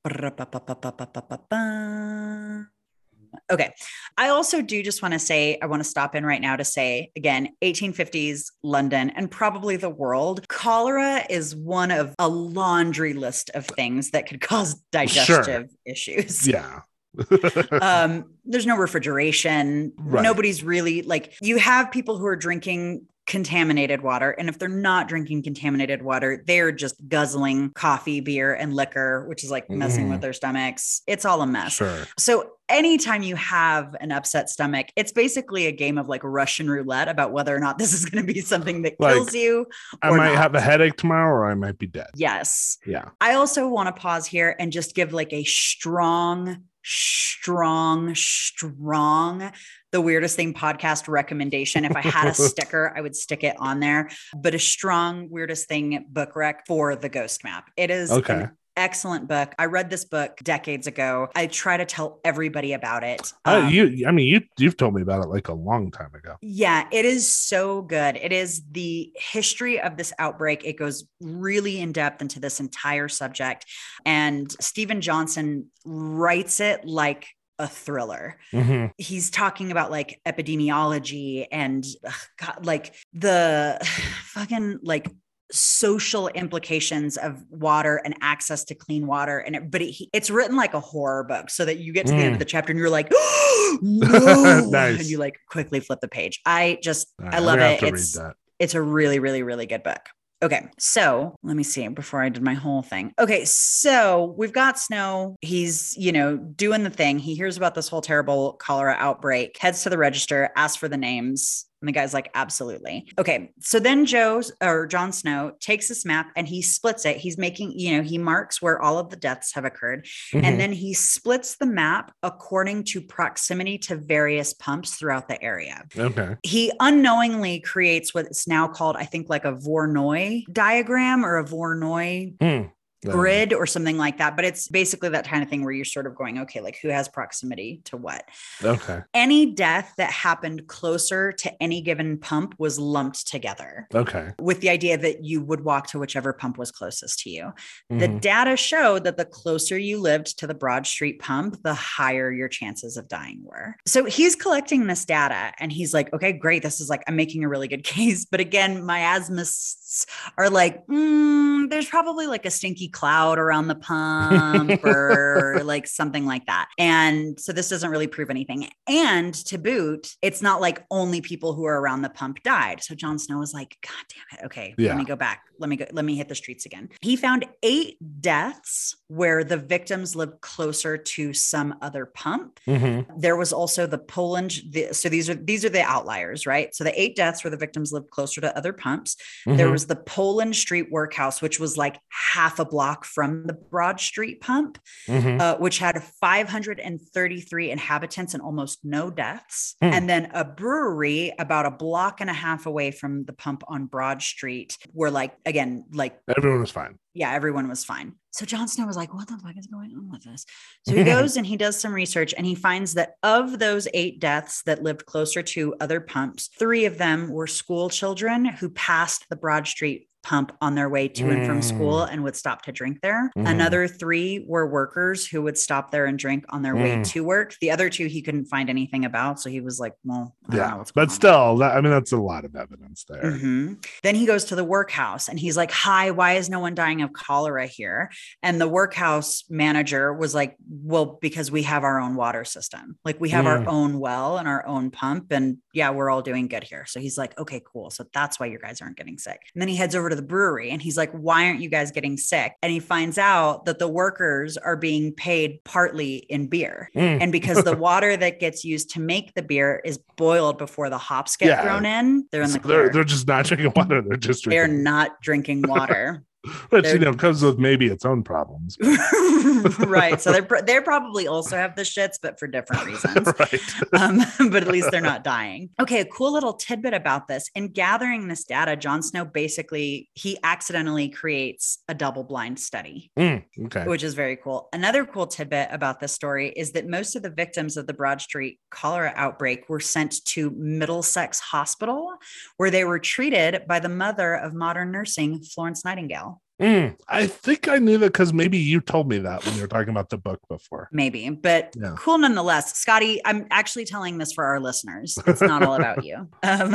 Okay. I also do just want to say, I want to stop in right now to say again, 1850s London and probably the world. Cholera is one of a laundry list of things that could cause digestive issues. Yeah. um, there's no refrigeration. Right. Nobody's really like you have people who are drinking contaminated water. And if they're not drinking contaminated water, they're just guzzling coffee, beer, and liquor, which is like messing with mm. their stomachs. It's all a mess. sure. So anytime you have an upset stomach, it's basically a game of like Russian roulette about whether or not this is going to be something that Like, kills you. I might not. have a headache tomorrow or I might be dead. Yes. Yeah. I also want to pause here and just give like a strong, strong, strong, the weirdest thing podcast recommendation. If I had a sticker, I would stick it on there, but a strong, weirdest thing book rec for the ghost map. It is Okay. an excellent book. I read this book decades ago. I try to tell everybody about it. Uh, Um, you, I mean, you, you've told me about it like a long time ago. yeah, it is so good. It is the history of this outbreak. It goes really in depth into this entire subject. And Steven Johnson writes it like a thriller. Mhm. He's talking about like epidemiology and ugh, God, like the fucking like social implications of water and access to clean water and it, but it, it's written like a horror book so that you get to the end of Mm. the chapter and you're like oh, no Nice. and you like quickly flip the page i just i right, I'm love it it's it's a really really really good book okay so let me see before i did my whole thing. Okay so we've got snow. He's you know doing the thing. He hears about this whole terrible cholera outbreak heads to the register asks for the names and the guy's like, absolutely. Okay. So then Joe or John Snow takes this map and he splits it. He's making, you know, he marks where all of the deaths have occurred. Mhm. And then he splits the map according to proximity to various pumps throughout the area. okay. He unknowingly creates what's now called, I think, like a Voronoi diagram or a Voronoi Hmm. Grid or something like that. But it's basically that kind of thing where you're sort of going, okay, like who has proximity to what? Okay. Any death that happened closer to any given pump was lumped together Okay. with the idea that you would walk to whichever pump was closest to you. The Mhm. data showed that the closer you lived to the Broad Street pump, the higher your chances of dying were. So he's collecting this data and he's like, okay, great. This is like, I'm making a really good case. But again, miasmists are like, "Mm, there's probably like a stinky cloud around the pump or like something like that. And so this doesn't really prove anything. And to boot, it's not like only people who are around the pump died. So John Snow was like, God damn it. Okay, Yeah. let me go back. Let me go, let me hit the streets again. He found eight deaths where the victims lived closer to some other pump. Mhm. There was also the Poland. The, so these are these are the outliers, right? So the eight deaths where the victims lived closer to other pumps. There Mhm. was the Poland Street Workhouse, which was like half a block from the Broad Street pump, Mhm. uh, which had 533 inhabitants and almost no deaths. Hmm. And then a brewery about a block and a half away from the pump on Broad Street, where like again, like Everyone was fine. Yeah, everyone was fine. So John Snow was like, what the fuck is going on with this? So he goes and he does some research and he finds that of those eight deaths that lived closer to other pumps, three of them were school children who passed the Broad Street pump on their way to and from school and would stop to drink there. Mhm. Another three were workers who would stop there and drink on their way Mm. to work. The other two he couldn't find anything about. So he was like, well, I don't know Yeah. But still, that, I mean, that's a lot of evidence there. Mhm. Then he goes to the workhouse and he's like, Hi, why is no one dying of cholera here? And the workhouse manager was like, Well, because we have our own water system. Like we have our Mm. own well and our own pump. And yeah, we're all doing good here. So he's like, Okay, cool. So that's why you guys aren't getting sick. And then he heads over to the brewery and he's like, Why aren't you guys getting sick? And he finds out that the workers are being paid partly in beer. Mm. And because the water that gets used to make the beer is boiled before the hops get Yeah. thrown in, they're in the So they're, they're just not drinking water. They're just they're not drinking water. which you know comes with maybe its own problems. right. So they're they probably also have the shits, but for different reasons. right. Um, but at least they're not dying. Okay, a cool little tidbit about this. In gathering this data, John Snow basically he accidentally creates a double blind study. Mm, okay. which is very cool. Another cool tidbit about this story is that most of the victims of the Broad Street cholera outbreak were sent to Middlesex Hospital, where they were treated by the mother of modern nursing, Florence Nightingale. Mm, I think I knew that because maybe you told me that when you were talking about the book before. Maybe, but Yeah. cool nonetheless. Scotty, I'm actually telling this for our listeners. It's not all about you. Um,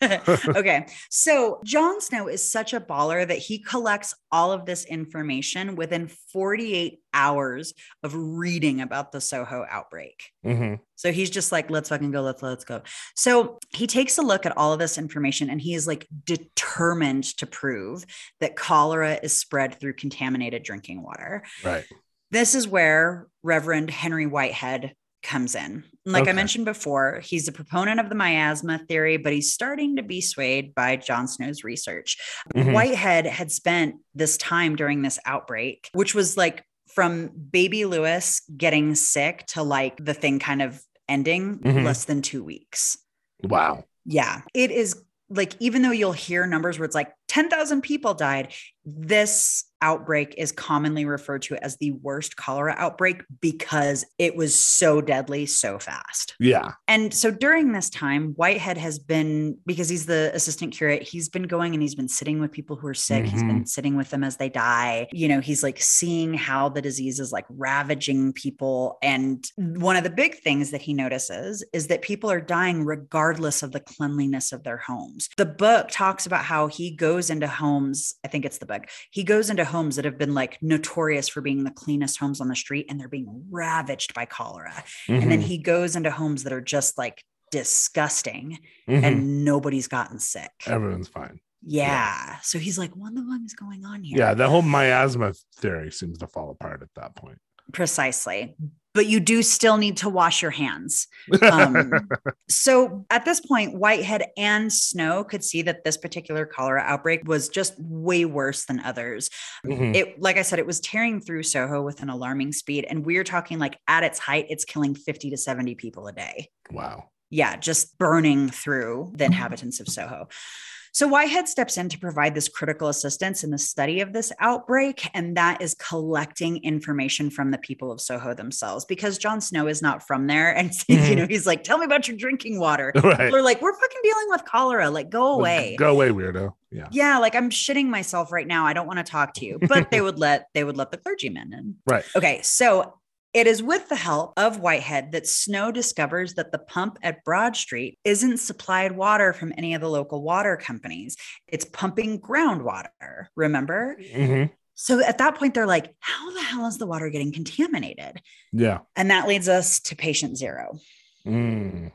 okay. So John Snow is such a baller that he collects all of this information within 48 hours of reading about the Soho outbreak. hmm So he's just like, let's fucking go, let's let's go. So he takes a look at all of this information and he is like determined to prove that cholera is spread through contaminated drinking water. Right. This is where Reverend Henry Whitehead comes in. Like I mentioned before, he's a proponent of the miasma theory, but he's starting to be swayed by John Snow's research. Mhm. Whitehead had spent this time during this outbreak, which was like from baby Lewis getting sick to like the thing kind of ending Mhm. less than two weeks. Wow. Yeah. It is like, even though you'll hear numbers where it's like 10,000 people died, this outbreak is commonly referred to as the worst cholera outbreak because it was so deadly so fast. Yeah. And so during this time, Whitehead has been, because he's the assistant curate, he's been going and he's been sitting with people who are sick. He's been mm-hmm. sitting with them as they die. You know, he's like seeing how the disease is like ravaging people. And one of the big things that he notices is that people are dying regardless of the cleanliness of their homes. The book talks about how he goes into homes, I think it's the book, he goes into homes that have been like notorious for being the cleanest homes on the street and they're being ravaged by cholera. And then Mhm. he goes into homes that are just like disgusting Mhm. and nobody's gotten sick. everyone's fine. Yeah. So he's like, what the fuck is going on here? Yeah. The whole miasma theory seems to fall apart at that point. Precisely. But you do still need to wash your hands. Um, so at this point, Whitehead and Snow could see that this particular cholera outbreak was just way worse than others. Mhm. It, like I said, it was tearing through Soho with an alarming speed. And we're talking like at its height, it's killing 50 to 70 people a day. Wow. yeah, just burning through the inhabitants of Soho. So Whitehead steps in to provide this critical assistance in the study of this outbreak, and that is collecting information from the people of Soho themselves because John Snow is not from there. And you Mhm. know, he's like, tell me about your drinking water. Right. People are like, we're fucking dealing with cholera. Like, go away. Go away, weirdo. Yeah. Yeah, like I'm shitting myself right now. I don't want to talk to you. But they would let they would let the clergyman in. Right. Okay, so it is with the help of Whitehead that Snow discovers that the pump at Broad Street isn't supplied water from any of the local water companies. It's pumping groundwater, remember? hmm So at that point, they're like, how the hell is the water getting contaminated? Yeah. And that leads us to patient zero. Mm.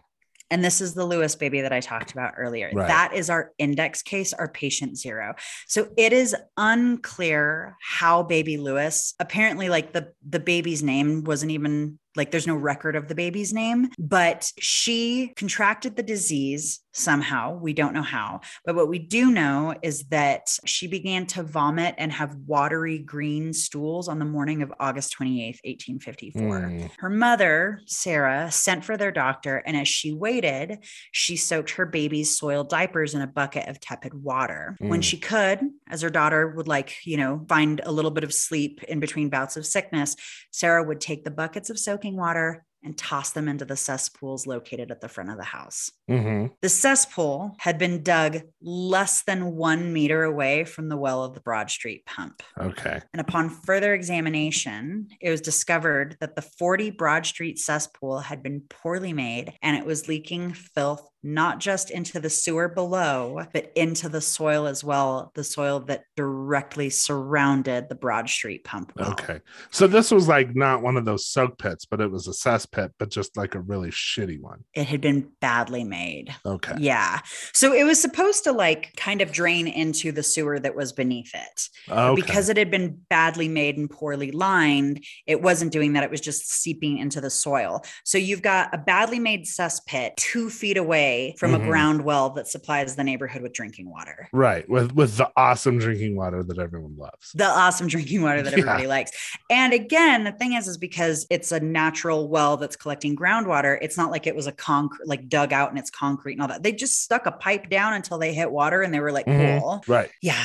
And this is the Lewis baby that I talked about earlier. Right. That is our index case, our patient zero. So it is unclear how baby Lewis, apparently, like the, the baby's name wasn't even like there's no record of the baby's name, but she contracted the disease somehow. We don't know how. But what we do know is that she began to vomit and have watery green stools on the morning of August 28th, 1854. Mm. Her mother, Sarah, sent for their doctor, and as she waited, she soaked her baby's soiled diapers in a bucket of tepid water. When Mm. she could, as her daughter would like, you know, find a little bit of sleep in between bouts of sickness, Sarah would take the buckets of soaking water and toss them into the cesspools located at the front of the house. hmm The cesspool had been dug less than one meter away from the well of the Broad Street pump. Okay. And upon further examination, it was discovered that the 40 Broad Street cesspool had been poorly made and it was leaking filth not just into the sewer below, but into the soil as well, the soil that directly surrounded the Broad Street pump. well. Okay. So this was like not one of those soak pits, but it was a cess pit, but just like a really shitty one. It had been badly made. Okay. Yeah. So it was supposed to like kind of drain into the sewer that was beneath it. Okay. because it had been badly made and poorly lined, it wasn't doing that. It was just seeping into the soil. So you've got a badly made cesspit two feet away from Mhm. a ground well that supplies the neighborhood with drinking water. right. With with the awesome drinking water that everyone loves. The awesome drinking water that Yeah. everybody likes. And again, the thing is, is because it's a natural well that's collecting groundwater, it's not like it was a concrete, like dug out and it's concrete and all that. They just stuck a pipe down until they hit water and they were like, Mhm. cool. Right. Yeah.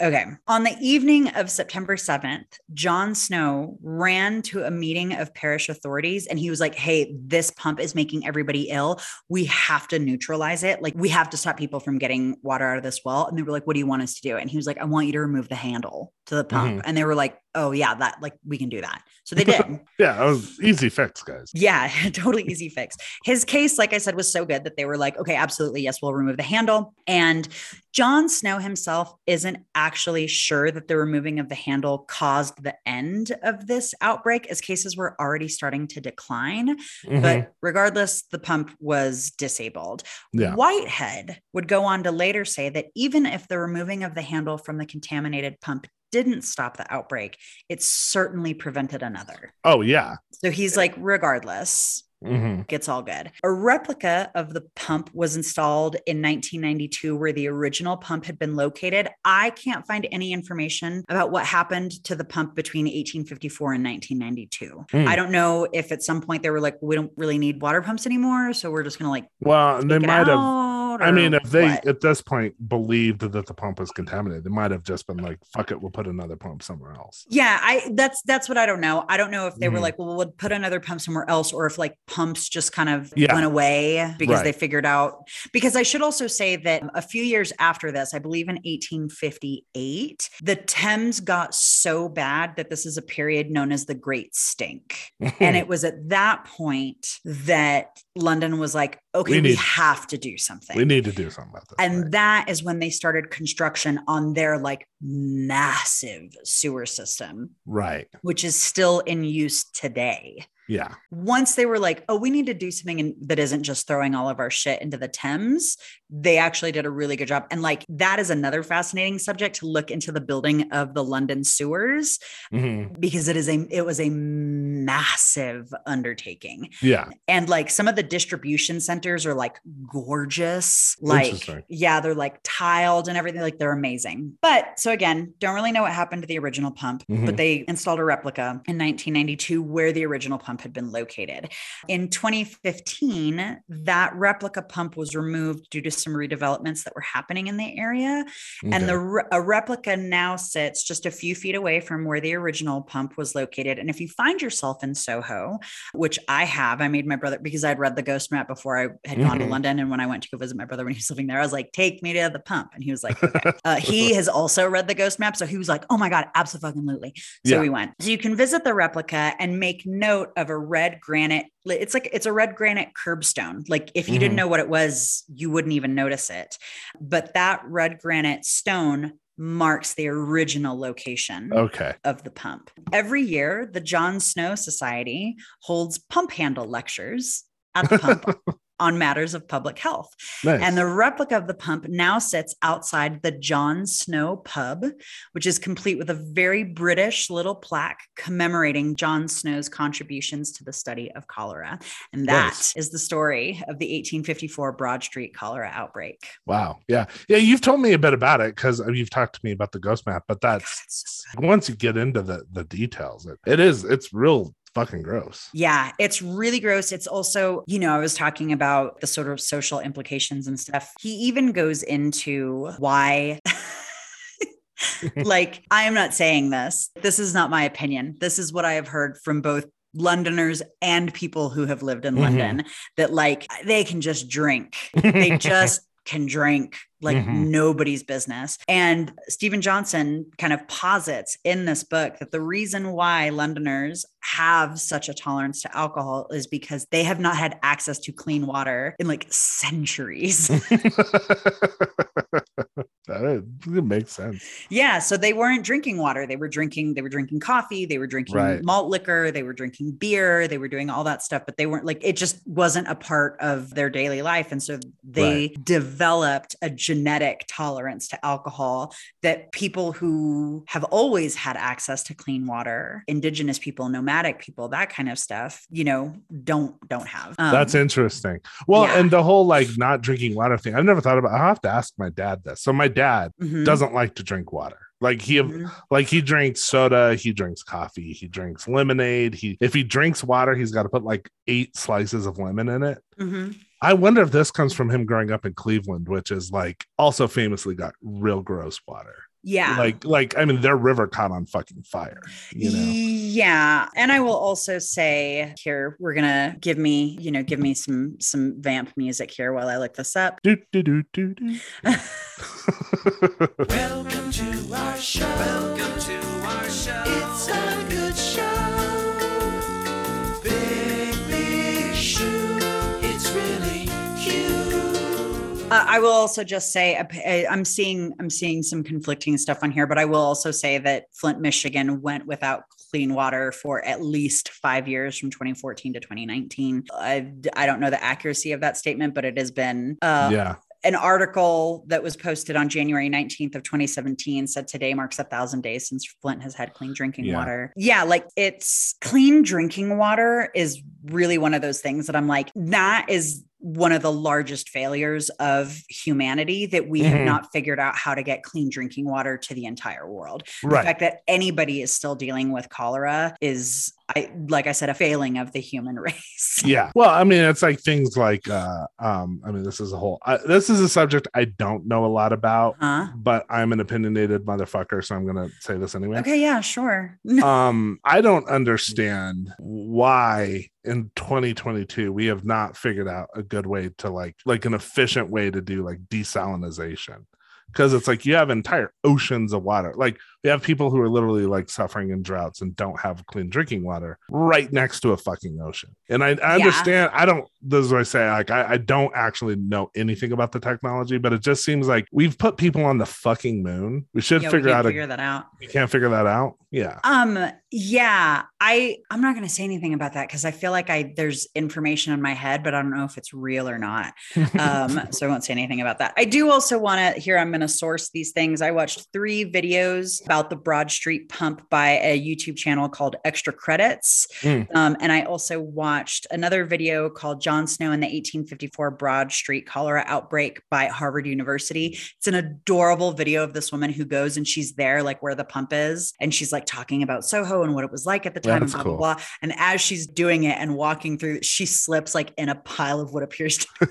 Okay. On the evening of September 7th, John Snow ran to a meeting of parish authorities and he was like, Hey, this pump is making everybody ill. We have to neutralize it. Like, we have to stop people from getting water out of this well. And they were like, What do you want us to do? And he was like, I want you to remove the handle to the pump. And they were like, Oh, yeah, that like we can do that. So they did. Yeah. That was easy fix, guys. Yeah, totally easy fix. His case, like I said, was so good that they were like, okay, absolutely, yes, we'll remove the handle. And John Snow himself isn't actually sure that the removing of the handle caused the end of this outbreak, as cases were already starting to decline. Mhm. But regardless, the pump was disabled. yeah. Whitehead would go on to later say that even if the removing of the handle from the contaminated pump didn't stop the outbreak, it certainly prevented another. Oh yeah. So he's like, regardless, hmm it's all good. A replica of the pump was installed in 1992 where the original pump had been located. I can't find any information about what happened to the pump between 1854 and 1992. Hmm. I don't know if at some point they were like, we don't really need water pumps anymore. So we're just going to like, Well, they might have. Out, I mean, if they what? at this point believed that the pump was contaminated, they might have just been like, "Fuck it, we'll put another pump somewhere else." Yeah, I that's that's what I don't know. I don't know if they were Mhm. like, well, we'll put another pump somewhere else, or if like pumps just kind of Yeah. went away because Right. they figured out. Because I should also say that a few years after this, I believe in 1858, the Thames got so bad that this is a period known as the Great Stink. and it was at that point that London was like, okay, We we, need- have to do something. We need to do something about this. And right? that is when they started construction on their like massive sewer system, right. which is still in use today. Yeah. Once they were like, oh, we need to do something in, that isn't just throwing all of our shit into the Thames, they actually did a really good job. And like, that is another fascinating subject to look into the building of the London sewers Mhm. because it is a, it was a massive undertaking Yeah. and like some of the distribution centers are like gorgeous like yeah they're like tiled and everything like they're amazing but so again don't really know what happened to the original pump Mhm. but they installed a replica in 1992 where the original pump pump had been located. In 2015, that replica pump was removed due to some redevelopments that were happening in the area. And the a replica now sits just a few feet away from where the original pump was located. And if you find yourself in Soho, which I have, I made my brother because I'd read the ghost map before I had gone to Mhm. London. And when I went to go visit my brother when he was living there, I was like, take me to the pump. And he was like, okay. uh, he has also read the ghost map. So he was like, oh my God, absolutely. So Yeah. we went. So you can visit the replica and make note of a red granite. It's like it's a red granite curbstone. Like if you didn't Mhm. know what it was, you wouldn't even notice it. But that red granite stone marks the original location okay. of the pump. Every year, the John Snow Society holds pump handle lectures at the pump on matters of public health. Nice. And the replica of the pump now sits outside the John Snow pub, which is complete with a very British little plaque commemorating John Snow's contributions to the study of cholera. And that is Nice. the story of the 1854 Broad Street cholera outbreak. wow. Yeah. Yeah. You've told me a bit about it because uh, you've talked to me about the ghost map, but oh that's it's so once you get into the the details, it, it is it's real fucking gross. Yeah, it's really gross. It's also, you know, I was talking about the sort of social implications and stuff. He even goes into why. like, I am not saying this. This is not my opinion. This is what I have heard from both Londoners and people who have lived in Mhm. London that, like, they can just drink. They just can drink like Mhm. nobody's business. And Steven Johnson kind of posits in this book that the reason why Londoners have such a tolerance to alcohol is because they have not had access to clean water in like centuries. that makes sense. yeah, so they weren't drinking water. They were drinking they were drinking coffee, they were drinking Right. malt liquor, they were drinking beer, they were doing all that stuff, but they weren't like it just wasn't a part of their daily life and so they developed a genetic tolerance to alcohol that people who have always had access to clean water, indigenous people, nomadic people, that kind of stuff, you know, don't don't have. Um, That's interesting. Well, yeah. and the whole like not drinking water thing, I've never thought about. I have to ask my dad this. So my dad mhm, doesn't like to drink water. Like he mhm. like he drinks soda, he drinks coffee, he drinks lemonade. He if he drinks water, he's got to put like eight slices of lemon in it. Mhm. I wonder if this comes from him growing up in Cleveland, which is like also famously got real gross water. Yeah. Like like I mean their river caught on fucking fire. You know. Yeah. And I will also say here, we're gonna give me, you know, give me some some vamp music here while I look this up. Do, do, do, do, do. Welcome to our show. Welcome to our show. It's a good show. Uh, I will also just say uh, I- I'm seeing I'm seeing some conflicting stuff on here, but I will also say that Flint, Michigan went without clean water for at least five years from 2014 to 2019. I, I don't know the accuracy of that statement, but it has been uh, yeah. an article that was posted on January 19th of 2017 said today marks a thousand days since Flint has had clean drinking Yeah. water. Yeah, like it's clean drinking water is really one of those things that I'm like, that is one of the largest failures of humanity that we have Mhm. not figured out how to get clean drinking water to the entire world. The fact that anybody is still dealing with cholera is I like I said a failing of the human race. yeah well i mean it's like things like uh um i mean this is a whole uh, this is a subject i don't know a lot about Huh? but i'm an opinionated motherfucker so i'm gonna say this anyway Okay, yeah, sure. um i don't understand why in 2022 we have not figured out a good way to like like an efficient way to do like desalinization because it's like you have entire oceans of water like we have people who are literally like suffering in droughts and don't have clean drinking water right next to a fucking ocean and i, I Yeah. understand i don't this is what i say like I, I don't actually know anything about the technology but it just seems like we've put people on the fucking moon we should Yeah, figure can't out figure a that out. we can't figure that out yeah Um, yeah, I I'm not going to say anything about that because I feel like I there's information in my head, but I don't know if it's real or not. Um, so I won't say anything about that. I do also want to here. I'm going to source these things. I watched three videos about the Broad Street pump by a YouTube channel called Extra Credits. Mm. Um, and I also watched another video called John Snow and the 1854 Broad Street cholera outbreak by Harvard University. It's an adorable video of this woman who goes and she's there, like where the pump is, and she's like talking about Soho and what it was like at the time, and blah, cool. blah, blah. And as she's doing it and walking through, she slips like in a pile of what appears to be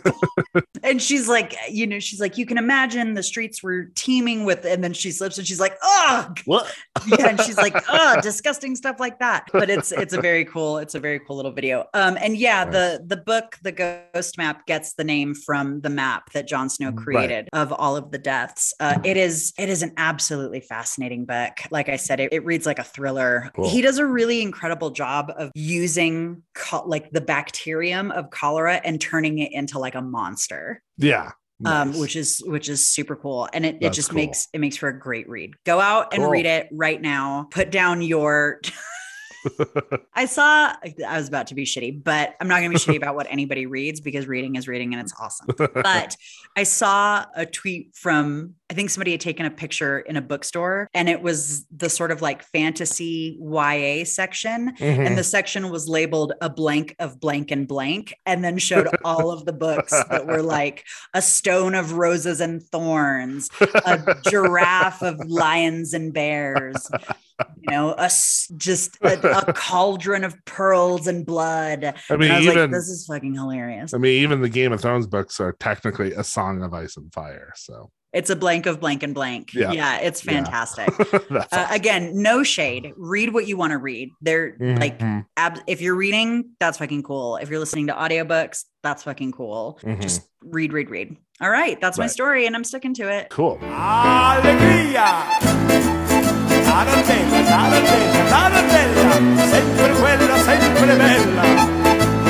and she's like, you know, she's like, you can imagine the streets were teeming with, and then she slips and she's like, oh, What? yeah, and she's like, oh, disgusting stuff like that. But it's it's a very cool, it's a very cool little video. Um, and yeah, the the book, the Ghost Map, gets the name from the map that John Snow Right. created of all of the deaths. Uh, it is it is an absolutely fascinating book. Like I said, it, it reads like a thriller. Cool. He does a really incredible job of using cho- like the bacterium of cholera and turning it into like a monster Yeah. Um, which is which is super cool and it, it just cool. makes it makes for a great read go out and Cool. read it right now put down your i saw i was about to be shitty but i'm not going to be shitty about what anybody reads because reading is reading and it's awesome but i saw a tweet from i think somebody had taken a picture in a bookstore and it was the sort of like fantasy ya section Mhm. and the section was labeled a blank of blank and blank and then showed all of the books that were like a stone of roses and thorns a giraffe of lions and bears you know a just a, a cauldron of pearls and blood I and mean, i was even like this is fucking hilarious I mean, even the Game of Thrones books are technically a song of ice and fire. So it's a blank of blank and blank Yeah. yeah, it's Yeah. fantastic that's Uh, awesome. again, no shade. Read what you want to read. They're like, Mhm. ab- if you're reading, that's fucking cool. If you're listening to audiobooks, that's fucking cool. Mhm. Just read, read, read. All right, that's my story, and I'm sticking to it. cool.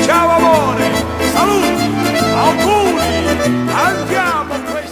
Ciao amore, saluti, auguri, andiamo questa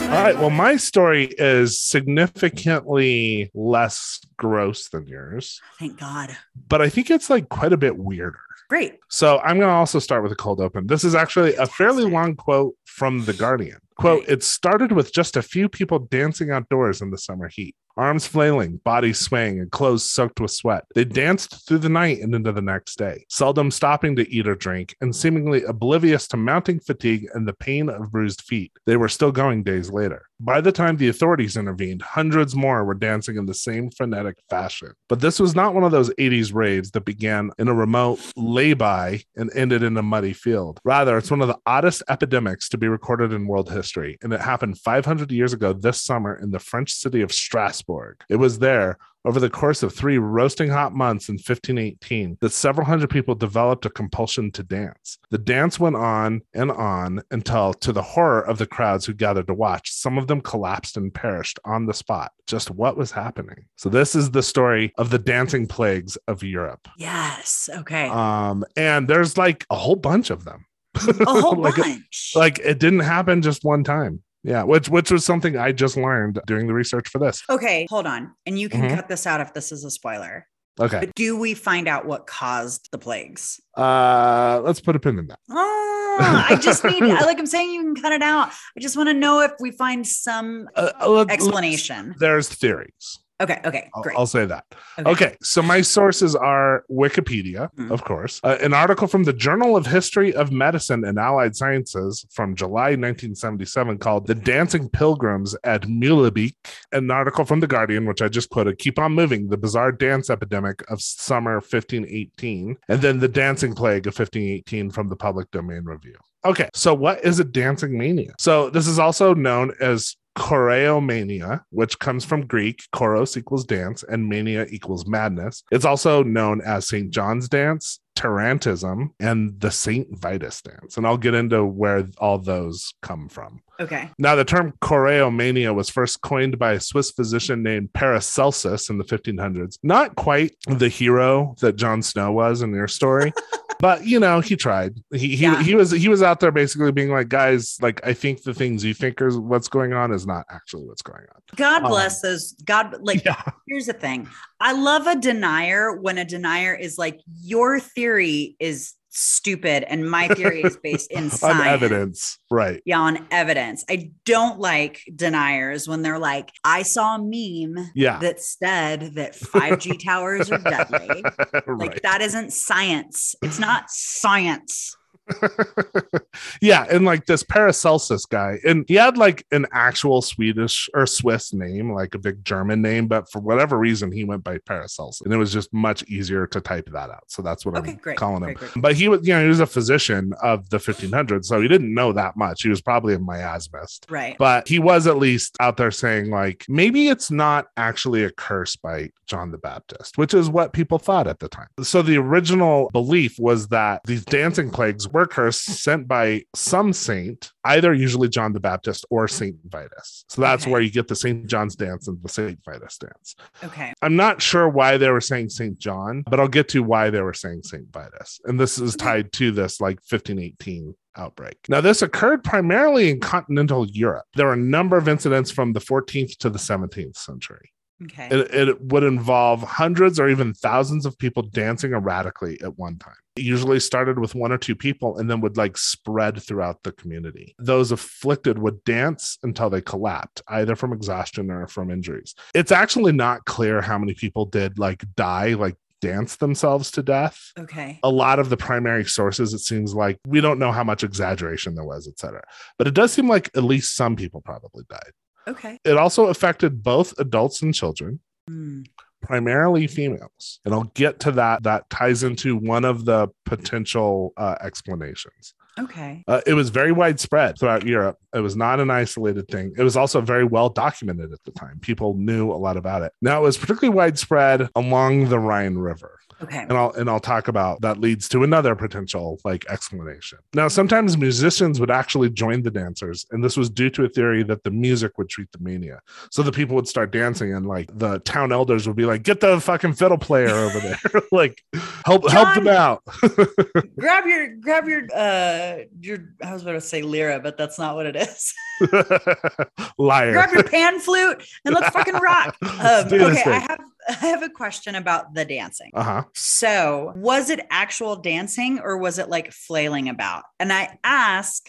All right. Well, my story is significantly less gross than yours, Thank God. but I think it's like quite a bit weirder. Great. So I'm going to also start with a cold open. This is actually a fairly long quote from The Guardian. Quote, it started with just a few people dancing outdoors in the summer heat, arms flailing, bodies swaying, and clothes soaked with sweat. They danced through the night and into the next day, seldom stopping to eat or drink, and seemingly oblivious to mounting fatigue and the pain of bruised feet. They were still going days later. By the time the authorities intervened, hundreds more were dancing in the same frenetic fashion. But this was not one of those 80s raids that began in a remote lay-by and ended in a muddy field. Rather, it's one of the oddest epidemics to be recorded in world history, and it happened 500 years ago this summer in the French city of Strasbourg. It was there over the course of three roasting hot months in 1518 that several hundred people developed a compulsion to dance. The dance went on and on until, to the horror of the crowds who gathered to watch, some of them collapsed and perished on the spot. Just what was happening? So, this is the story of the dancing plagues of Europe. Yes. Okay. Um, and there's like a whole bunch of them. a whole like, bunch. like it didn't happen just one time. Yeah, which which was something I just learned doing the research for this. okay, hold on. And you can Mhm. cut this out if this is a spoiler. Okay. But do we find out what caused the plagues? Uh let's put a pin in that. Oh, I just need, like I'm saying, you can cut it out. I just want to know if we find some Uh, uh, explanation. There's theories. Okay. Okay. I'll, Great. I'll say that. Okay. Okay. so my sources are Wikipedia, Mhm. of course, uh, an article from the Journal of History of Medicine and Allied Sciences from July 1977 called "The Dancing Pilgrims at Mulebeek," an article from the Guardian, which I just quoted, "Keep on moving: The bizarre dance epidemic of summer 1518," and then the dancing plague of 1518 from the Public Domain Review. Okay, so what is a dancing mania? So this is also known as choreomania, which comes from Greek, choros equals dance and mania equals madness. It's also known as St. John's dance, Tarantism, and the St. Vitus dance. And I'll get into where all those come from. Okay. Now, the term choreomania was first coined by a Swiss physician named Paracelsus in the 1500s. Not quite the hero that John Snow was in your story, but you know, he tried. He he, Yeah. he was he was out there basically being like, guys, like I think the things you think are what's going on is not actually what's going on. God Um, bless those. God, like, Yeah. here's the thing. I love a denier when a denier is like, your theory is stupid. And my theory is based in science. on evidence, right? Yeah, on evidence. I don't like deniers when they're like, I saw a meme Yeah, that said that 5G towers are deadly. Like right. that isn't science. It's not science. yeah, and like this Paracelsus guy, and he had like an actual Swedish or Swiss name, like a big German name, but for whatever reason, he went by Paracelsus, and it was just much easier to type that out. So that's what Okay, I'm great, calling great, him. great. But he was, you know, he was a physician of the 1500s, so he didn't know that much. He was probably a miasmist. Right. But he was at least out there saying, like, maybe it's not actually a curse by John the Baptist, which is what people thought at the time. So the original belief was that these dancing plagues were cursed sent by some saint, either usually John the Baptist or Saint Vitus. So that's Okay. where you get the Saint John's dance and the Saint Vitus dance. okay. I'm not sure why they were saying Saint John, but I'll get to why they were saying Saint Vitus. And this is tied to this like 1518 outbreak. Now, this occurred primarily in continental Europe. There were a number of incidents from the 14th to the 17th century. Okay. It, it would involve hundreds or even thousands of people dancing erratically at one time. It usually started with one or two people and then would like spread throughout the community. Those afflicted would dance until they collapsed, either from exhaustion or from injuries. It's actually not clear how many people did like die, like dance themselves to death. okay. A lot of the primary sources, it seems like we don't know how much exaggeration there was, et cetera. But it does seem like at least some people probably died. Okay. It also affected both adults and children Hmm. primarily females and i'll get to that that ties into one of the potential uh, explanations Okay. uh, it was very widespread throughout europe it was not an isolated thing it was also very well documented at the time people knew a lot about it now it was particularly widespread along the rhine river Okay. and I'll and I'll talk about that leads to another potential like explanation. Now, sometimes musicians would actually join the dancers, and this was due to a theory that the music would treat the mania. So the people would start dancing, and like the town elders would be like, "Get the fucking fiddle player over there, like help help them out." grab your grab your uh your I was about to say lira, but that's not what it is. Liar. grab your pan flute and let's fucking rock. Um, okay, I have I have a question about the dancing. Uh huh. So, was it actual dancing or was it like flailing about? And I ask,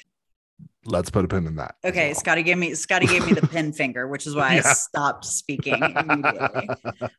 Let's put a pin in that. okay, well. Scotty gave me Scotty gave me the pin finger, which is why Yeah. I stopped speaking immediately.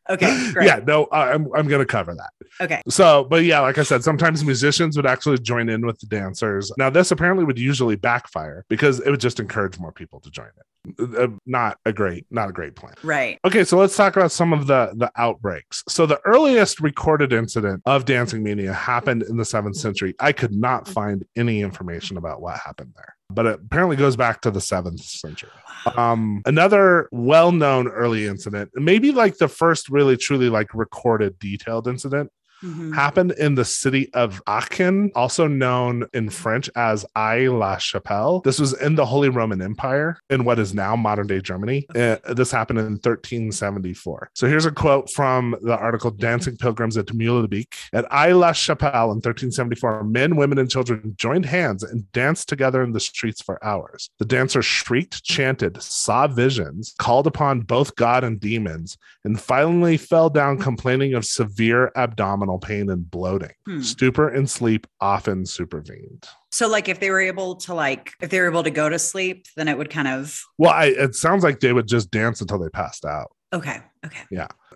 Okay, great. Yeah, no, I'm I'm gonna cover that. Okay. So, but yeah, like I said, sometimes musicians would actually join in with the dancers. Now, this apparently would usually backfire because it would just encourage more people to join it. Uh, Not a great, not a great plan. Right. Okay, so let's talk about some of the the outbreaks. So the earliest recorded incident of dancing mania happened in the 7th century. I could not find any information about what happened there. But it apparently goes back to the 7th century. Um another well-known early incident, maybe like the first really truly like recorded detailed incident Mhm. happened in the city of Aachen, also known in French as Aix la Chapelle. This was in the Holy Roman Empire in what is now modern day Germany. Uh, this happened in 1374. So here's a quote from the article Dancing Pilgrims at Mühlebeek. At Aix la Chapelle in 1374, men, women, and children joined hands and danced together in the streets for hours. The dancers shrieked, chanted, saw visions, called upon both God and demons, and finally fell down complaining of severe abdominal pain and bloating. Hmm. Stupor and sleep often supervened. So, like, if they were able to, like, if they were able to go to sleep, then it would kind of Well, I, it sounds like they would just dance until they passed out. okay, okay.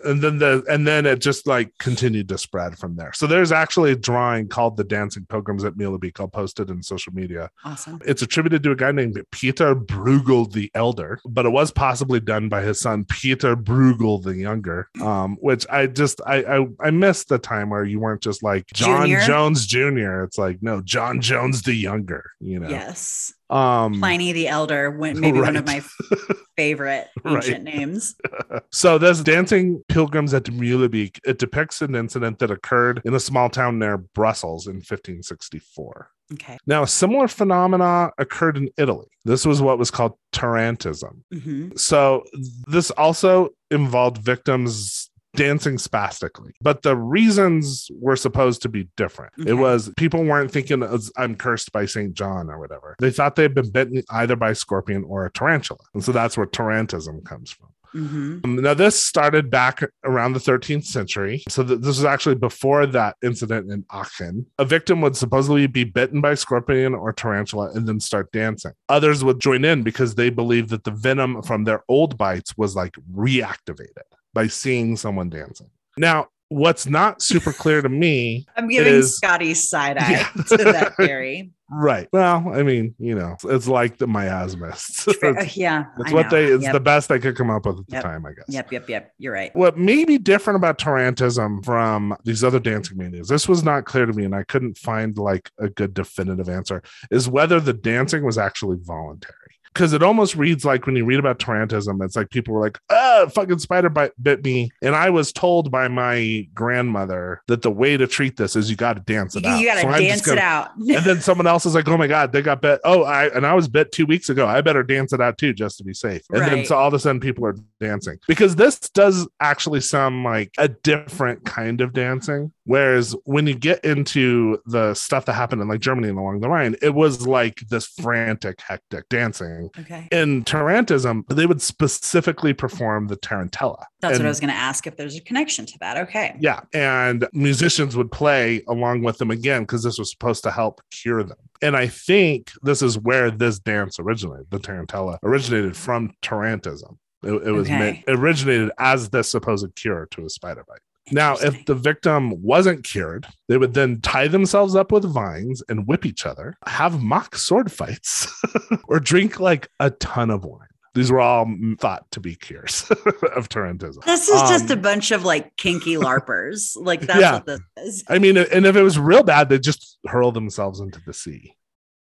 And then the and then it just like continued to spread from there. So there's actually a drawing called the Dancing Pilgrims at Mühlebeek. I'll post it in social media. Awesome. It's attributed to a guy named Peter Bruegel the Elder, but it was possibly done by his son Peter Bruegel the Younger. Um, which I just I I, I missed the time where you weren't just like John Junior? Jones Jr. It's like no John Jones the Younger. You know. Yes. Um. Pliny the Elder, went maybe one of my favorite Right. ancient names. So this dancing pilgrims at Mühlebeek, it depicts an incident that occurred in a small town near Brussels in 1564. Okay. Now, a similar phenomena occurred in Italy. This was what was called Tarantism. hmm So this also involved victims dancing spastically, but the reasons were supposed to be different. Okay. It was people weren't thinking I'm cursed by St. John or whatever. They thought they'd been bitten either by a scorpion or a tarantula. And so that's where tarantism comes from. Mhm. Um, Now, this started back around the 13th century. So, th- this was actually before that incident in Aachen. A victim would supposedly be bitten by a scorpion or tarantula and then start dancing. Others would join in because they believed that the venom from their old bites was like reactivated by seeing someone dancing. Now, what's not super clear to me, I'm giving is- Scotty's side eye Yeah. to that theory. right? Well, I mean, you know, it's like the miasmists. Uh, it's yeah. it's what they, it's yep. the best they could come up with at the Yep. time, I guess. Yep, yep, yep. You're right. What may be different about Tarantism from these other dancing manias, this was not clear to me, and I couldn't find like a good definitive answer, is whether the dancing was actually voluntary. Because it almost reads like when you read about Tarantism, it's like people were like, ah, fucking spider bite bit me. And I was told by my grandmother that the way to treat this is you got to dance it out. you got to So dance gonna- it out. and then someone else is like, "Oh my god, they got bit." Oh, I and I was bit two weeks ago. I better dance it out too, just to be safe. And then so all of a sudden, people are dancing because this does actually sound like a different kind of dancing. Whereas when you get into the stuff that happened in like Germany and along the Rhine, it was like this frantic, hectic dancing. okay. In Tarantism, they would specifically perform the tarantella. That's what I was going to ask if there's a connection to that. Okay. yeah. And musicians would play along with them again because this was supposed to help cure them. And I think this is where this dance originated. The Tarantella originated from Tarantism. It, it was Okay. meant, originated as the supposed cure to a spider bite. Now, if the victim wasn't cured, they would then tie themselves up with vines and whip each other, have mock sword fights, or drink like a ton of wine. These were all thought to be cures of Tarantism. This is just a Um, bunch of like kinky LARPers. Like that's Yeah. what this is. I mean, and if it was real bad, they'd just hurl themselves into the sea.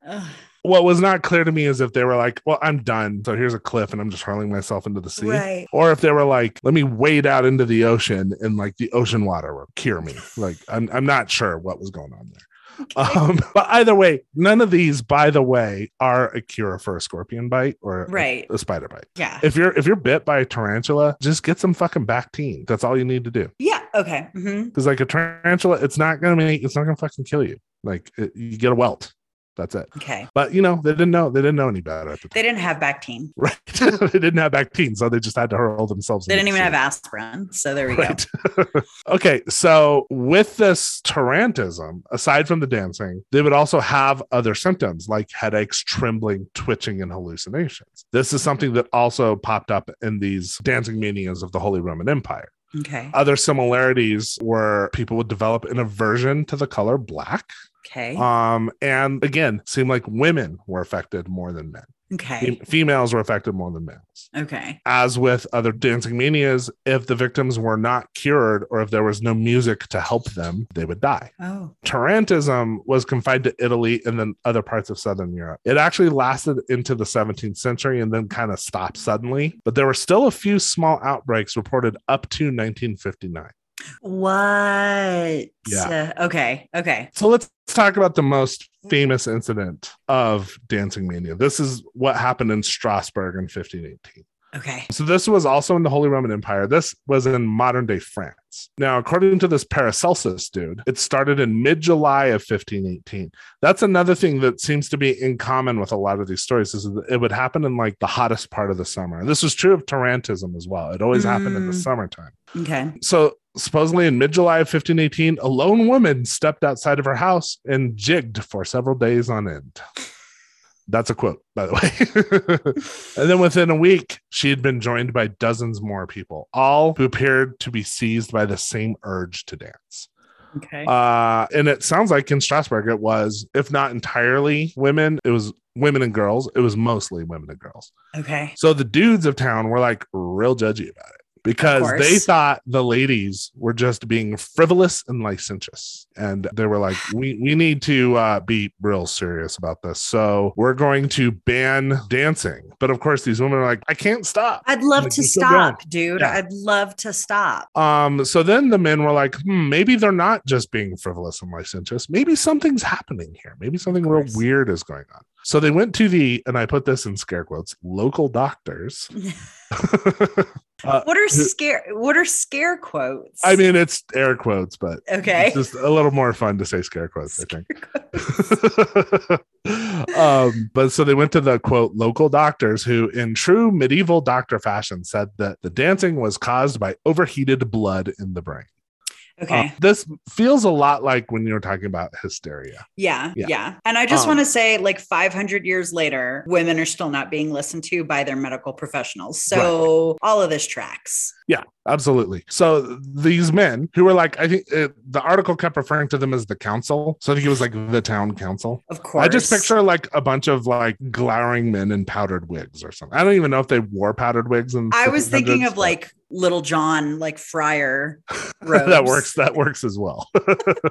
Ugh. What was not clear to me is if they were like, well, I'm done. So here's a cliff and I'm just hurling myself into the sea. Right. Or if they were like, let me wade out into the ocean and like the ocean water will cure me. Like, I'm, I'm not sure what was going on there. Um, but either way, none of these, by the way, are a cure for a scorpion bite or Right. a, spider bite. Yeah. If you're if you're bit by a tarantula, just get some fucking Bactine. That's all you need to do. Yeah. Okay. Because like a tarantula, it's not gonna make it's not gonna fucking kill you. Like it, you get a welt. That's it. Okay. But you know, they didn't know they didn't know any better at the They didn't have Bactine. Right. they didn't have Bactine, so they just had to hurl themselves. They didn't the even have aspirin. So there we go. Okay, so with this tarantism, aside from the dancing, they would also have other symptoms like headaches, trembling, twitching, and hallucinations. This is something that also popped up in these dancing manias of the Holy Roman Empire. Okay. Other similarities were people would develop an aversion to the color black. Okay. Um, and again, seemed like women were affected more than men. Okay. Fem- Females were affected more than males. Okay. As with other dancing manias, if the victims were not cured or if there was no music to help them, they would die. Oh. Tarantism was confined to Italy and then other parts of Southern Europe. It actually lasted into the 17th century and then kind of stopped suddenly, but there were still a few small outbreaks reported up to 1959. What? Yeah. Uh, okay. Okay. So let's talk about the most famous incident of dancing mania. This is what happened in Strasbourg in 1518. Okay. So this was also in the Holy Roman Empire. This was in modern day France. Now, according to this Paracelsus dude, it started in mid-July of 1518. That's another thing that seems to be in common with a lot of these stories is that it would happen in like the hottest part of the summer. This was true of Tarantism as well. It always happened in the Mm. summertime. Okay. So supposedly in mid-July of 1518, a lone woman stepped outside of her house and jigged for several days on end. That's a quote, by the way. and then within a week, she had been joined by dozens more people, all who appeared to be seized by the same urge to dance. Okay. Uh, and it sounds like in Strasbourg, it was, if not entirely women, it was women and girls. It was mostly women and girls. okay. So the dudes of town were like real judgy about it because they thought the ladies were just being frivolous and licentious. And they were like, we, we need to uh, be real serious about this. So we're going to ban dancing. But of course, these women are like, I can't stop. I'd love Like, to stop, dude. Yeah. I'd love to stop. Um, so then the men were like, hmm, maybe they're not just being frivolous and licentious. Maybe something's happening here. Maybe something real weird is going on. So they went to the, and I put this in scare quotes, local doctors. Uh, What are scare what are scare quotes? I mean, it's air quotes, but okay. it's just a little more fun to say scare quotes, I think. um, but so they went to the quote local doctors who, in true medieval doctor fashion, said that the dancing was caused by overheated blood in the brain. Okay. Uh, this feels a lot like when you were talking about hysteria. Yeah, Yeah. yeah. And I just Um, want to say, like 500 years later, women are still not being listened to by their medical professionals. So all of this tracks. Yeah, absolutely. So these men who were like, I think uh, the article kept referring to them as the council. So I think it was like the town council. Of course. I just picture like a bunch of like glowering men in powdered wigs or something. I don't even know if they wore powdered wigs. And I was thinking of but like Little John, like Friar. that works. That works as well.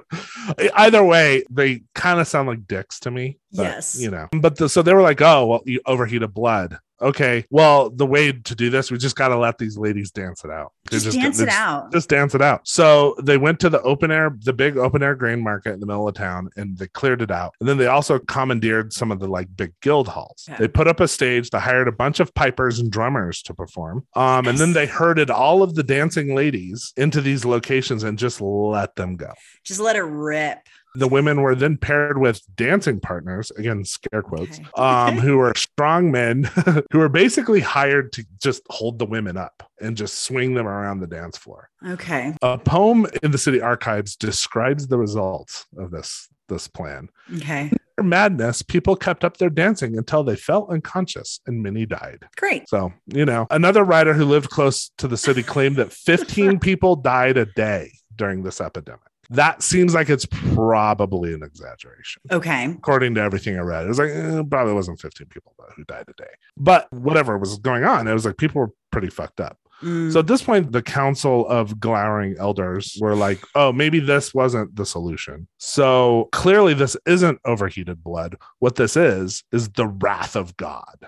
Either way, they kind of sound like dicks to me. but, Yes. you know. But the, so they were like, "Oh, well, you overheated blood." Okay, well, the way to do this, we just got to let these ladies dance it out. They're Just dance it out. just dance it out. So they went to the open air, the big open air grain market in the middle of town, and they cleared it out. And then they also commandeered some of the like big guild halls. Yeah. They put up a stage. They hired a bunch of pipers and drummers to perform. Um, and then they herded all of the dancing ladies into these locations and just let them go. Just let it rip. The women were then paired with dancing partners, again, scare quotes, okay. um, who were strong men who were basically hired to just hold the women up and just swing them around the dance floor. Okay. A poem in the city archives describes the results of this this plan. Okay. Their madness, people kept up their dancing until they fell unconscious and many died. Great. So, you know, another writer who lived close to the city claimed that 15 people died a day during this epidemic. That seems like it's probably an exaggeration. Okay. According to everything I read, it was like eh, probably wasn't 15 people though, who died a day. But whatever was going on, it was like people were pretty fucked up. Mm, So at this point, the council of glowering elders were like, oh, maybe this wasn't the solution. So clearly, this isn't overheated blood. What this is, is the wrath of God.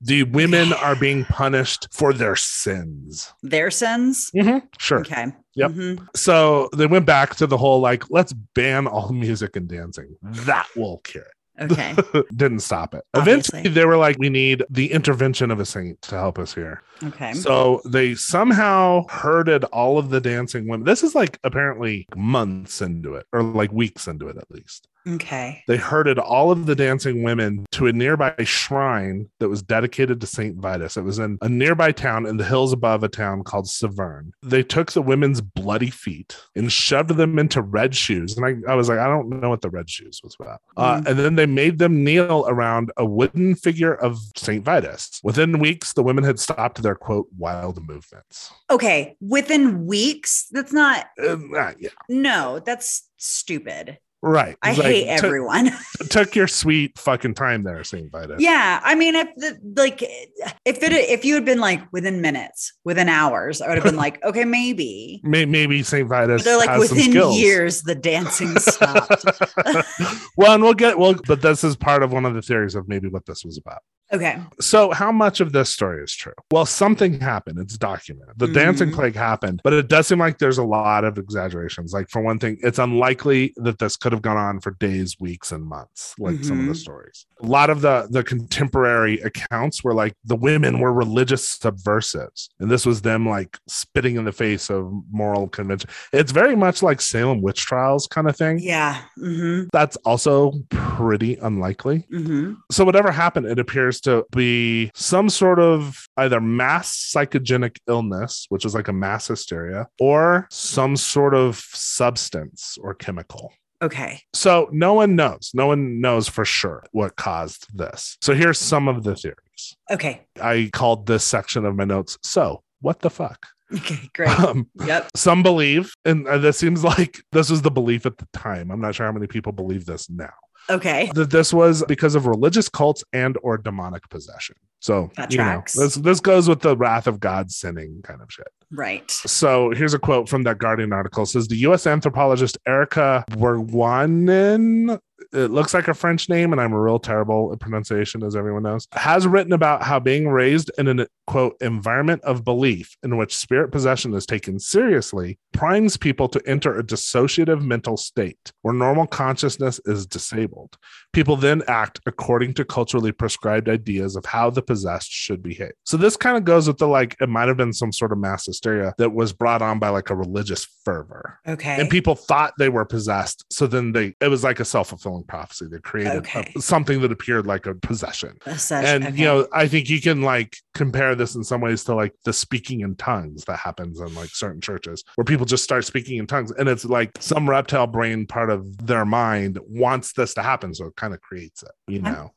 The women are being punished for their sins. their sins. Sure. Okay. Yep. Mhm. So they went back to the whole like, let's ban all music and dancing. That will cure it. Okay. Didn't stop it. Obviously. Eventually, they were like, we need the intervention of a saint to help us here. Okay. So they somehow herded all of the dancing women. This is like apparently months into it, or like weeks into it at least. Okay. They herded all of the dancing women to a nearby shrine that was dedicated to Saint Vitus. It was in a nearby town in the hills above a town called Saverne. They took the women's bloody feet and shoved them into red shoes. And I, I was like, I don't know what the red shoes was about. Uh, Mm. and then they made them kneel around a wooden figure of Saint Vitus. Within weeks, the women had stopped their quote wild movements. Okay. Within weeks, that's not, Uh, uh, yeah, no, that's stupid. Right. I like, hate everyone. took your sweet fucking time there, Saint Vitus. yeah. I mean, if the, like, if it, if you had been like within minutes, within hours, I would have been like, okay, maybe. May- Maybe Saint Vitus. But they're like within years, the dancing stopped. well, and we'll get well, but this is part of one of the theories of maybe what this was about. Okay. So, how much of this story is true? Well, something happened. It's documented. The dancing Mhm. plague happened, but it does seem like there's a lot of exaggerations. Like, for one thing, it's unlikely that this could have gone on for days, weeks, and months, like some of the Mhm. stories. A lot of the the contemporary accounts were like the women were religious subversives, and this was them like spitting in the face of moral convention. It's very much like Salem witch trials kind of thing. Yeah. Mm-hmm. That's also pretty unlikely Mm-hmm. so whatever happened it appears to be some sort of either mass psychogenic illness which is like a mass hysteria or some sort of substance or chemical Okay. so no one knows no one knows for sure what caused this so here's some of the theories Okay. i called this section of my notes so what the fuck Okay. Great. um, yep. some believe and uh, this seems like this was the belief at the time i'm not sure how many people believe this now Okay. that this was because of religious cults and or demonic possession. So That you know, tracks. this this goes with the wrath of God sinning kind of shit. Right. So here's a quote from that Guardian article. It says the U.S. anthropologist Erica Werwanen it looks like a French name, and I'm a real terrible at pronunciation, as everyone knows, has written about how being raised in an quote environment of belief in which spirit possession is taken seriously primes people to enter a dissociative mental state where normal consciousness is disabled. People then act according to culturally prescribed ideas of how the possessed should behave. So this kind of goes with the like, it might have been some sort of mass hysteria that was brought on by like a religious fervor Okay. and people thought they were possessed so then they it was like a self-fulfilling prophecy they created a- something that appeared like a possession and okay. you know i think you can like compare this in some ways to like the speaking in tongues that happens in like certain churches where people just start speaking in tongues and it's like some reptile brain part of their mind wants this to happen so it kind of creates it you Okay. know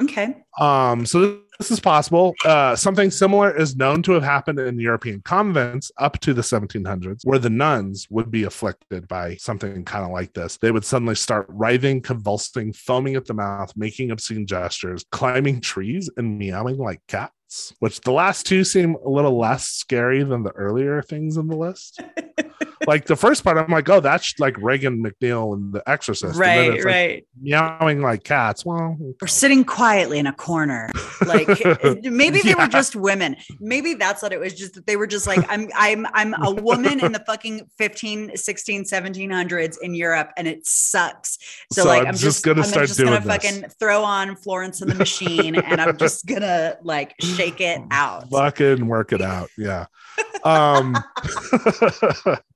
okay. um, so this is possible. Uh, something similar is known to have happened in European convents up to the 1700s, where the nuns would be afflicted by something kind of like this. They would suddenly start writhing, convulsing, foaming at the mouth, making obscene gestures, climbing trees, and meowing like cats. Which the last two seem a little less scary than the earlier things in the list. like the first part, I'm like, oh, that's like Regan MacNeil and The Exorcist. And then Right, it's like right. meowing like cats. Well, Or sitting quietly in a corner. Like maybe they Yeah. were just women. Maybe that's what it was. Just that they were just like, I'm I'm I'm a woman in the fucking 15, 16, 1700s in Europe and it sucks. So, So like I'm I'm just just gonna I'm start just gonna doing this. fucking throw on Florence and the Machine and I'm just gonna like shake it out. fucking work it out yeah um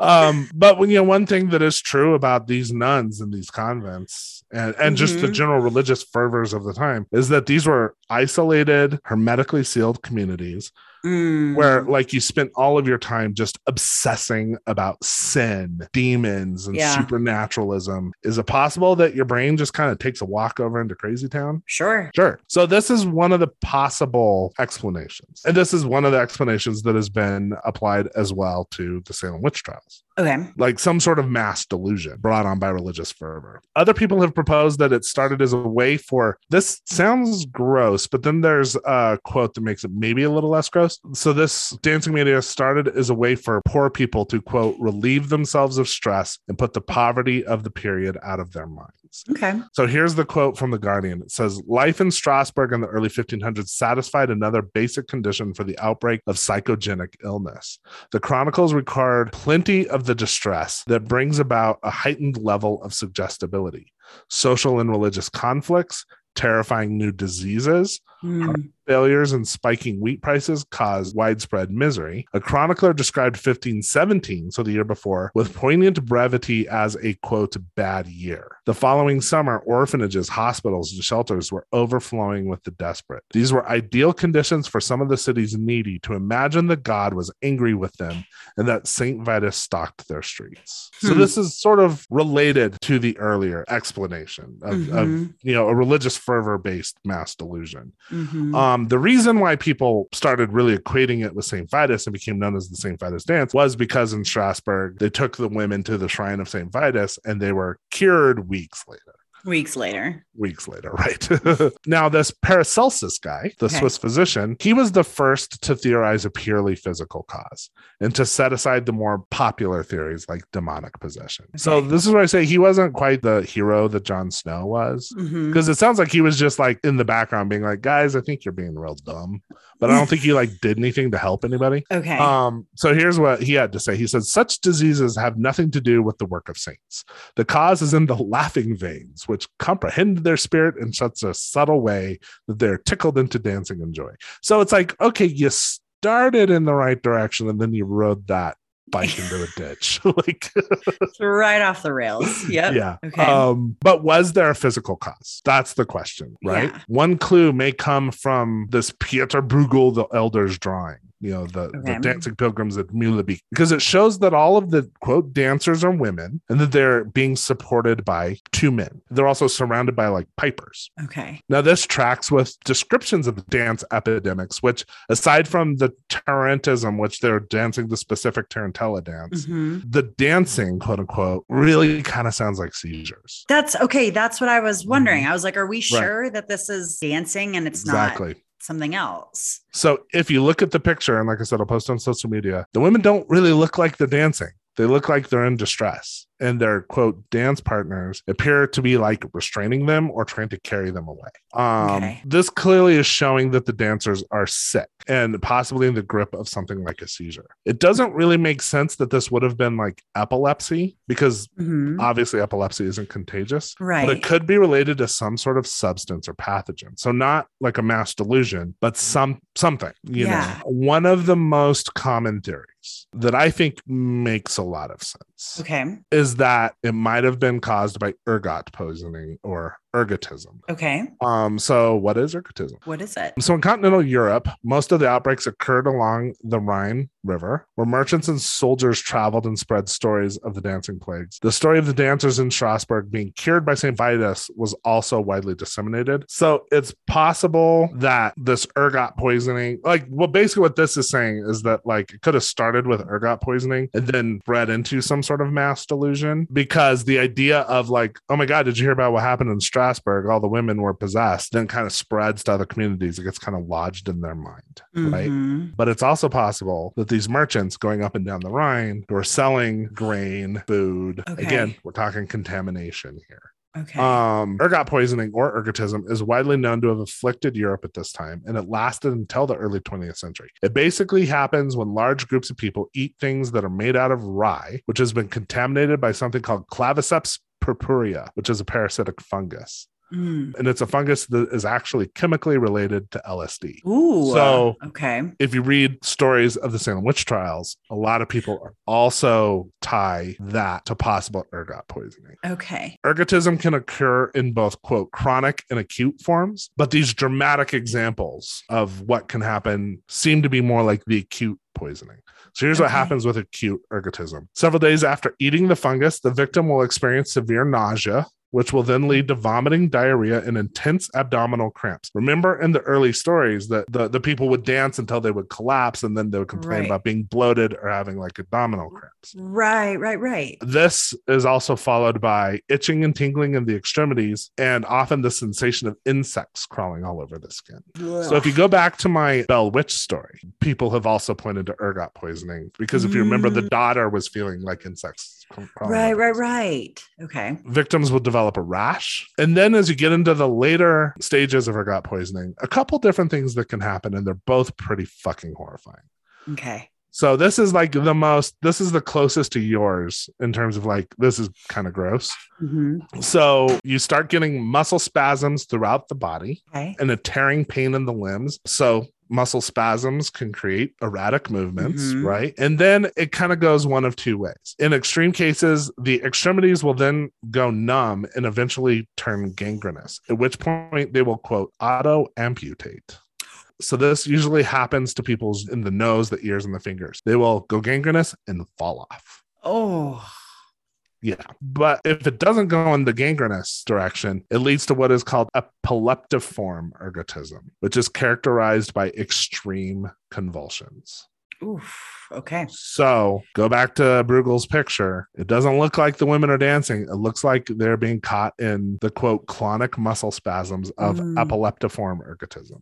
um but when you know one thing that is true about these nuns and these convents and and just the Mhm. general religious fervors of the time is that these were isolated hermetically sealed communities Mm. where like you spent all of your time just obsessing about sin demons and Yeah. supernaturalism is it possible that your brain just kind of takes a walk over into crazy town sure. Sure. So this is one of the possible explanations. And this is one of the explanations that has been applied as well to the Salem witch trials. Okay. Like some sort of mass delusion brought on by religious fervor. Other people have proposed that it started as a way for this sounds gross, but then there's a quote that makes it maybe a little less gross. So this dancing mania started as a way for poor people to quote relieve themselves of stress and put the poverty of the period out of their minds. Okay. So here's the quote from The Guardian. It says Life in Strasbourg in the early 1500s satisfied another basic condition for the outbreak of psychogenic illness. The chronicles record plenty of the distress that brings about a heightened level of suggestibility, social and religious conflicts, terrifying new diseases, Mm. Failures and spiking wheat prices caused widespread misery. A chronicler described 1517, so the year before, with poignant brevity as a quote, bad year. The following summer, orphanages, hospitals, and shelters were overflowing with the desperate. These were ideal conditions for some of the city's needy to imagine that God was angry with them and that St. Vitus stalked their streets. So Hmm. this is sort of related to the earlier explanation of, of Mhm. you know, a religious fervor based mass delusion. Mhm. Um, Um, the reason why people started really equating it with St. Vitus and became known as the St. Vitus dance was because in Strasbourg, they took the women to the shrine of St. Vitus and they were cured weeks later. Weeks later. Weeks later, right? now, this Paracelsus guy, the Okay. Swiss physician, he was the first to theorize a purely physical cause and to set aside the more popular theories like demonic possession. So, this is where I say he wasn't quite the hero that John Snow was because it sounds like he was just like in the background being like guys i think you're being real dumb but i don't think he like did anything to help anybody Okay. um so here's what he had to say he said such diseases have nothing to do with the work of saints the cause is in the laughing veins which comprehend their spirit in such a subtle way that they're tickled into dancing and joy so it's like okay you started in the right direction and then you rode that bike into a ditch like right off the rails. Yep. yeah. Okay. Um, but was there a physical cause? That's the question, right? Yeah. One clue may come from this Pieter Bruegel, the elder's drawing. You know, the, the dancing pilgrims at Mulebeek, because it shows that all of the quote dancers are women and that they're being supported by two men. They're also surrounded by like pipers. okay. Now, this tracks with descriptions of the dance epidemics, which, aside from the Tarantism, which they're dancing the specific Tarantella dance, Mhm. the dancing, quote unquote, really kind of sounds like seizures. That's okay. That's what I was wondering. Mhm. I was like, are we sure that this is dancing and it's not Exactly. not something else? So if you look at the picture, and like I said, I'll post on social media, the women don't really look like they're dancing. they look like they're in distress and their quote dance partners appear to be like restraining them or trying to carry them away. Um, Okay. This clearly is showing that the dancers are sick and possibly in the grip of something like a seizure. It doesn't really make sense that this would have been like epilepsy because Mhm. obviously epilepsy isn't contagious. Right. But it could be related to some sort of substance or pathogen. So not like a mass delusion, but some something, you Yeah. know. One of the most common theories that I think makes a lot of sense Okay. is that it might have been caused by ergot poisoning or ergotism. Okay. Um, so what is ergotism? What is it? So in continental Europe, most of the outbreaks occurred along the Rhine River, where merchants and soldiers traveled and spread stories of the dancing plagues. The story of the dancers in Strasbourg being cured by St. Vitus was also widely disseminated. So it's possible that this ergot poisoning, like, well, basically what this is saying is that like it could have started with ergot poisoning and then bred into some sort of mass delusion because the idea of like, oh my God, did you hear about what happened in Strasbourg? All the women were possessed, then kind of spreads to other communities. It gets kind of lodged in their mind, right? Mhm. But it's also possible that these merchants going up and down the Rhine who are selling grain, food, Okay. again, we're talking contamination here. Okay. Um, ergot poisoning or ergotism is widely known to have afflicted Europe at this time, and it lasted until the early 20th century. It basically happens when large groups of people eat things that are made out of rye, which has been contaminated by something called claviceps purpurea, which is a parasitic fungus. Mm. And it's a fungus that is actually chemically related to LSD. Ooh. So- okay. If you read stories of the Salem witch trials, a lot of people also tie that to possible ergot poisoning. Okay. Ergotism can occur in both, quote, chronic and acute forms, but these dramatic examples of what can happen seem to be more like the acute poisoning. So here's what happens with acute ergotism. Several days after eating the fungus, the victim will experience severe nausea. Which will then lead to vomiting, diarrhea, and intense abdominal cramps. Remember in the early stories that the, the people would dance until they would collapse and then they would complain Right. about being bloated or having like abdominal cramps. Right. Right. Right. This is also followed by itching and tingling in the extremities, and often the sensation of insects crawling all over the skin. So, if you go back to my Bell Witch story, people have also pointed to ergot poisoning because if you remember, the mm. daughter was feeling like insects. Right. Right. Right. Okay. victims will develop a rash. And then as you get into the later stages of ergot poisoning, a couple different things that can happen, and they're both pretty fucking horrifying. Okay. So this is like the most, this is the closest to yours in terms of like, this is kind of gross. hmm So you start getting muscle spasms throughout the body Okay. and a tearing pain in the limbs. So muscle spasms can create erratic movements, Mhm. right? And then it kind of goes one of two ways. In extreme cases, the extremities will then go numb and eventually turn gangrenous, at which point they will quote auto amputate. So this usually happens to people's in the nose, the ears, and the fingers. They will go gangrenous and fall off. Oh. Yeah. But if it doesn't go in the gangrenous direction, it leads to what is called epileptiform ergotism, which is characterized by extreme convulsions. Oof. Okay. So go back to Bruegel's picture. It doesn't look like the women are dancing. It looks like they're being caught in the quote clonic muscle spasms of Mm. epileptiform ergotism.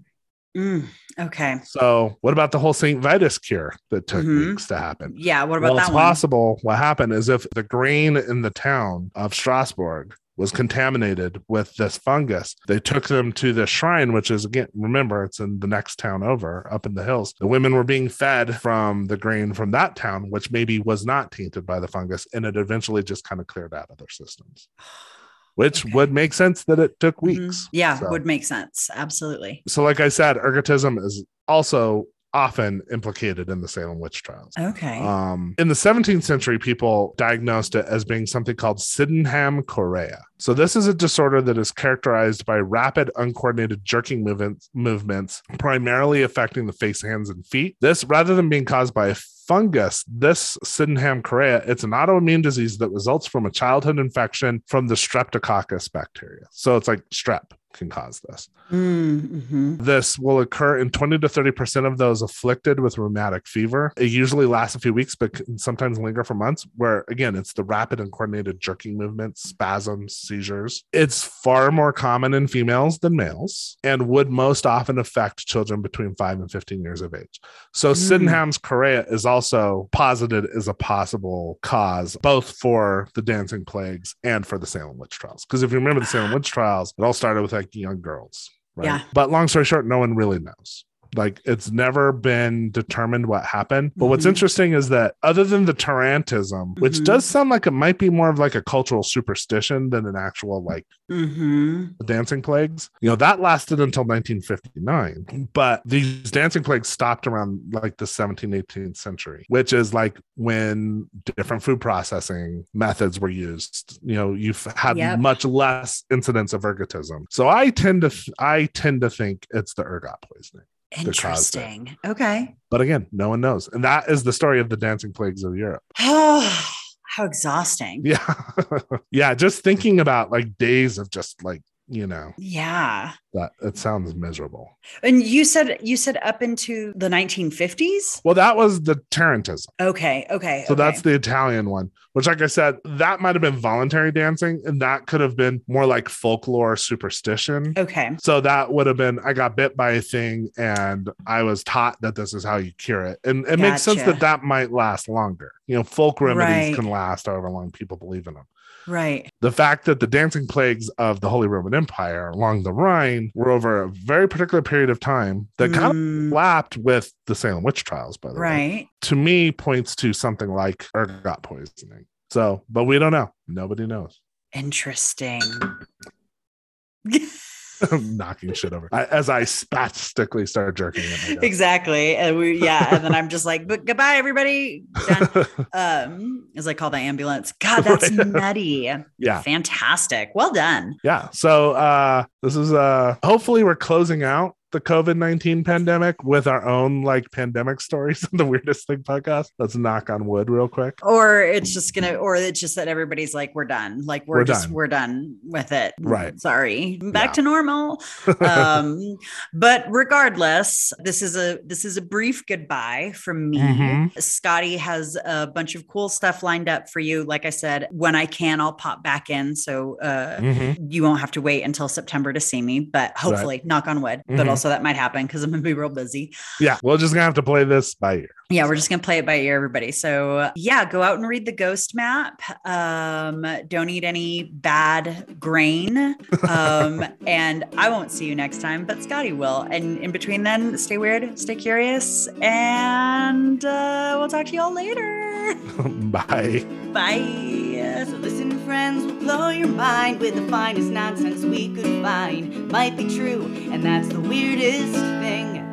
Mm. Okay. So what about the whole St. Vitus cure that took Mhm. weeks to happen? Yeah. What about well, that it's one? possible what happened is if the grain in the town of Strasbourg was contaminated with this fungus, they took them to the shrine, which is again, remember, it's in the next town over up in the hills. The women were being fed from the grain from that town, which maybe was not tainted by the fungus, and it eventually just kind of cleared out of their systems. Which Okay. would make sense that it took Mhm. weeks. Yeah. So- Would make sense. Absolutely. so, like I said, ergotism is also often implicated in the Salem witch trials. Okay. Um, in the 17th century, people diagnosed it as being something called Sydenham chorea. So this is a disorder that is characterized by rapid, uncoordinated jerking movements, movements, primarily affecting the face, hands, and feet. This, rather than being caused by a fungus, this Sydenham chorea, it's an autoimmune disease that results from a childhood infection from the Streptococcus bacteria. So it's like strep. Can cause this. Mm-hmm. This will occur in 20 to 30% of those afflicted with rheumatic fever. It usually lasts a few weeks, but can sometimes linger for months, where again, it's the rapid and coordinated jerking movements, spasms, seizures. It's far more common in females than males and would most often affect children between 5 and 15 years of age. So, Mm. Sydenham's chorea is also posited as a possible cause, both for the dancing plagues and for the Salem witch trials. Because if you remember the Salem witch trials, it all started with like young girls. Right? Yeah. But long story short, no one really knows. Like it's never been determined what happened. But what's Mhm. interesting is that other than the tarantism, which Mhm. does sound like it might be more of like a cultural superstition than an actual like Mm-hmm. dancing plagues. You know, that lasted until 1959. But these dancing plagues stopped around like the 17th, 18th century, which is like when different food processing methods were used. You know, you've had Yep. much less incidence of ergotism. So I tend to th- I tend to think it's the ergot poisoning. Interesting. Okay. But again, no one knows. And that is the story of the dancing plagues of Europe. Oh, how exhausting. Yeah. yeah, just thinking about like days of just like, you know, Yeah. that it sounds miserable. And you said you said up into the 1950s? Well, that was the Tarantism. Okay. Okay. So okay. that's the Italian one, which, like I said, that might have been voluntary dancing, and that could have been more like folklore superstition. okay. So that would have been I got bit by a thing, and I was taught that this is how you cure it, and it makes sense that that might last longer. You know, folk remedies Right. can last however long people believe in them. Right. The fact that the dancing plagues of the Holy Roman Empire along the Rhine were over a very particular period of time that kind of Mm, lapped with the Salem witch trials, by the way. right. to me points to something like ergot poisoning. So, but we don't know. Nobody knows. Interesting. Knocking shit over I, as I spastically start jerking at exactly. And we yeah, and then I'm just like, but goodbye, everybody. Done. Um, as I call the ambulance. God, that's Right. nutty. yeah, Fantastic. Well done. yeah. So, uh, this is uh, hopefully we're closing out the COVID nineteen pandemic with our own like pandemic stories on the weirdest thing podcast. Let's knock on wood real quick. Or it's just gonna, or it's just that everybody's like, we're done. Like we're, We're just done. we're done with it. Right. Sorry. Back Yeah. to normal. um, but regardless, this is a this is a brief goodbye from me. Mhm. Scotty has a bunch of cool stuff lined up for you. Like I said, when I can, I'll pop back in. So uh Mhm. you won't have to wait until September to see me, but hopefully, knock on wood. But Mhm. Also that might happen because I'm gonna be real busy. Yeah, we're just gonna have to play this by ear. Yeah, we're just gonna play it by ear, everybody. So yeah, go out and read the ghost map. Um, don't eat any bad grain. Um, and I won't see you next time, but Scotty will. And in between then, stay weird, stay curious, and uh, we'll talk to you all later. Bye. Bye. So listen, friends will blow your mind with the finest nonsense we could find. Might be true, and that's the weirdest thing.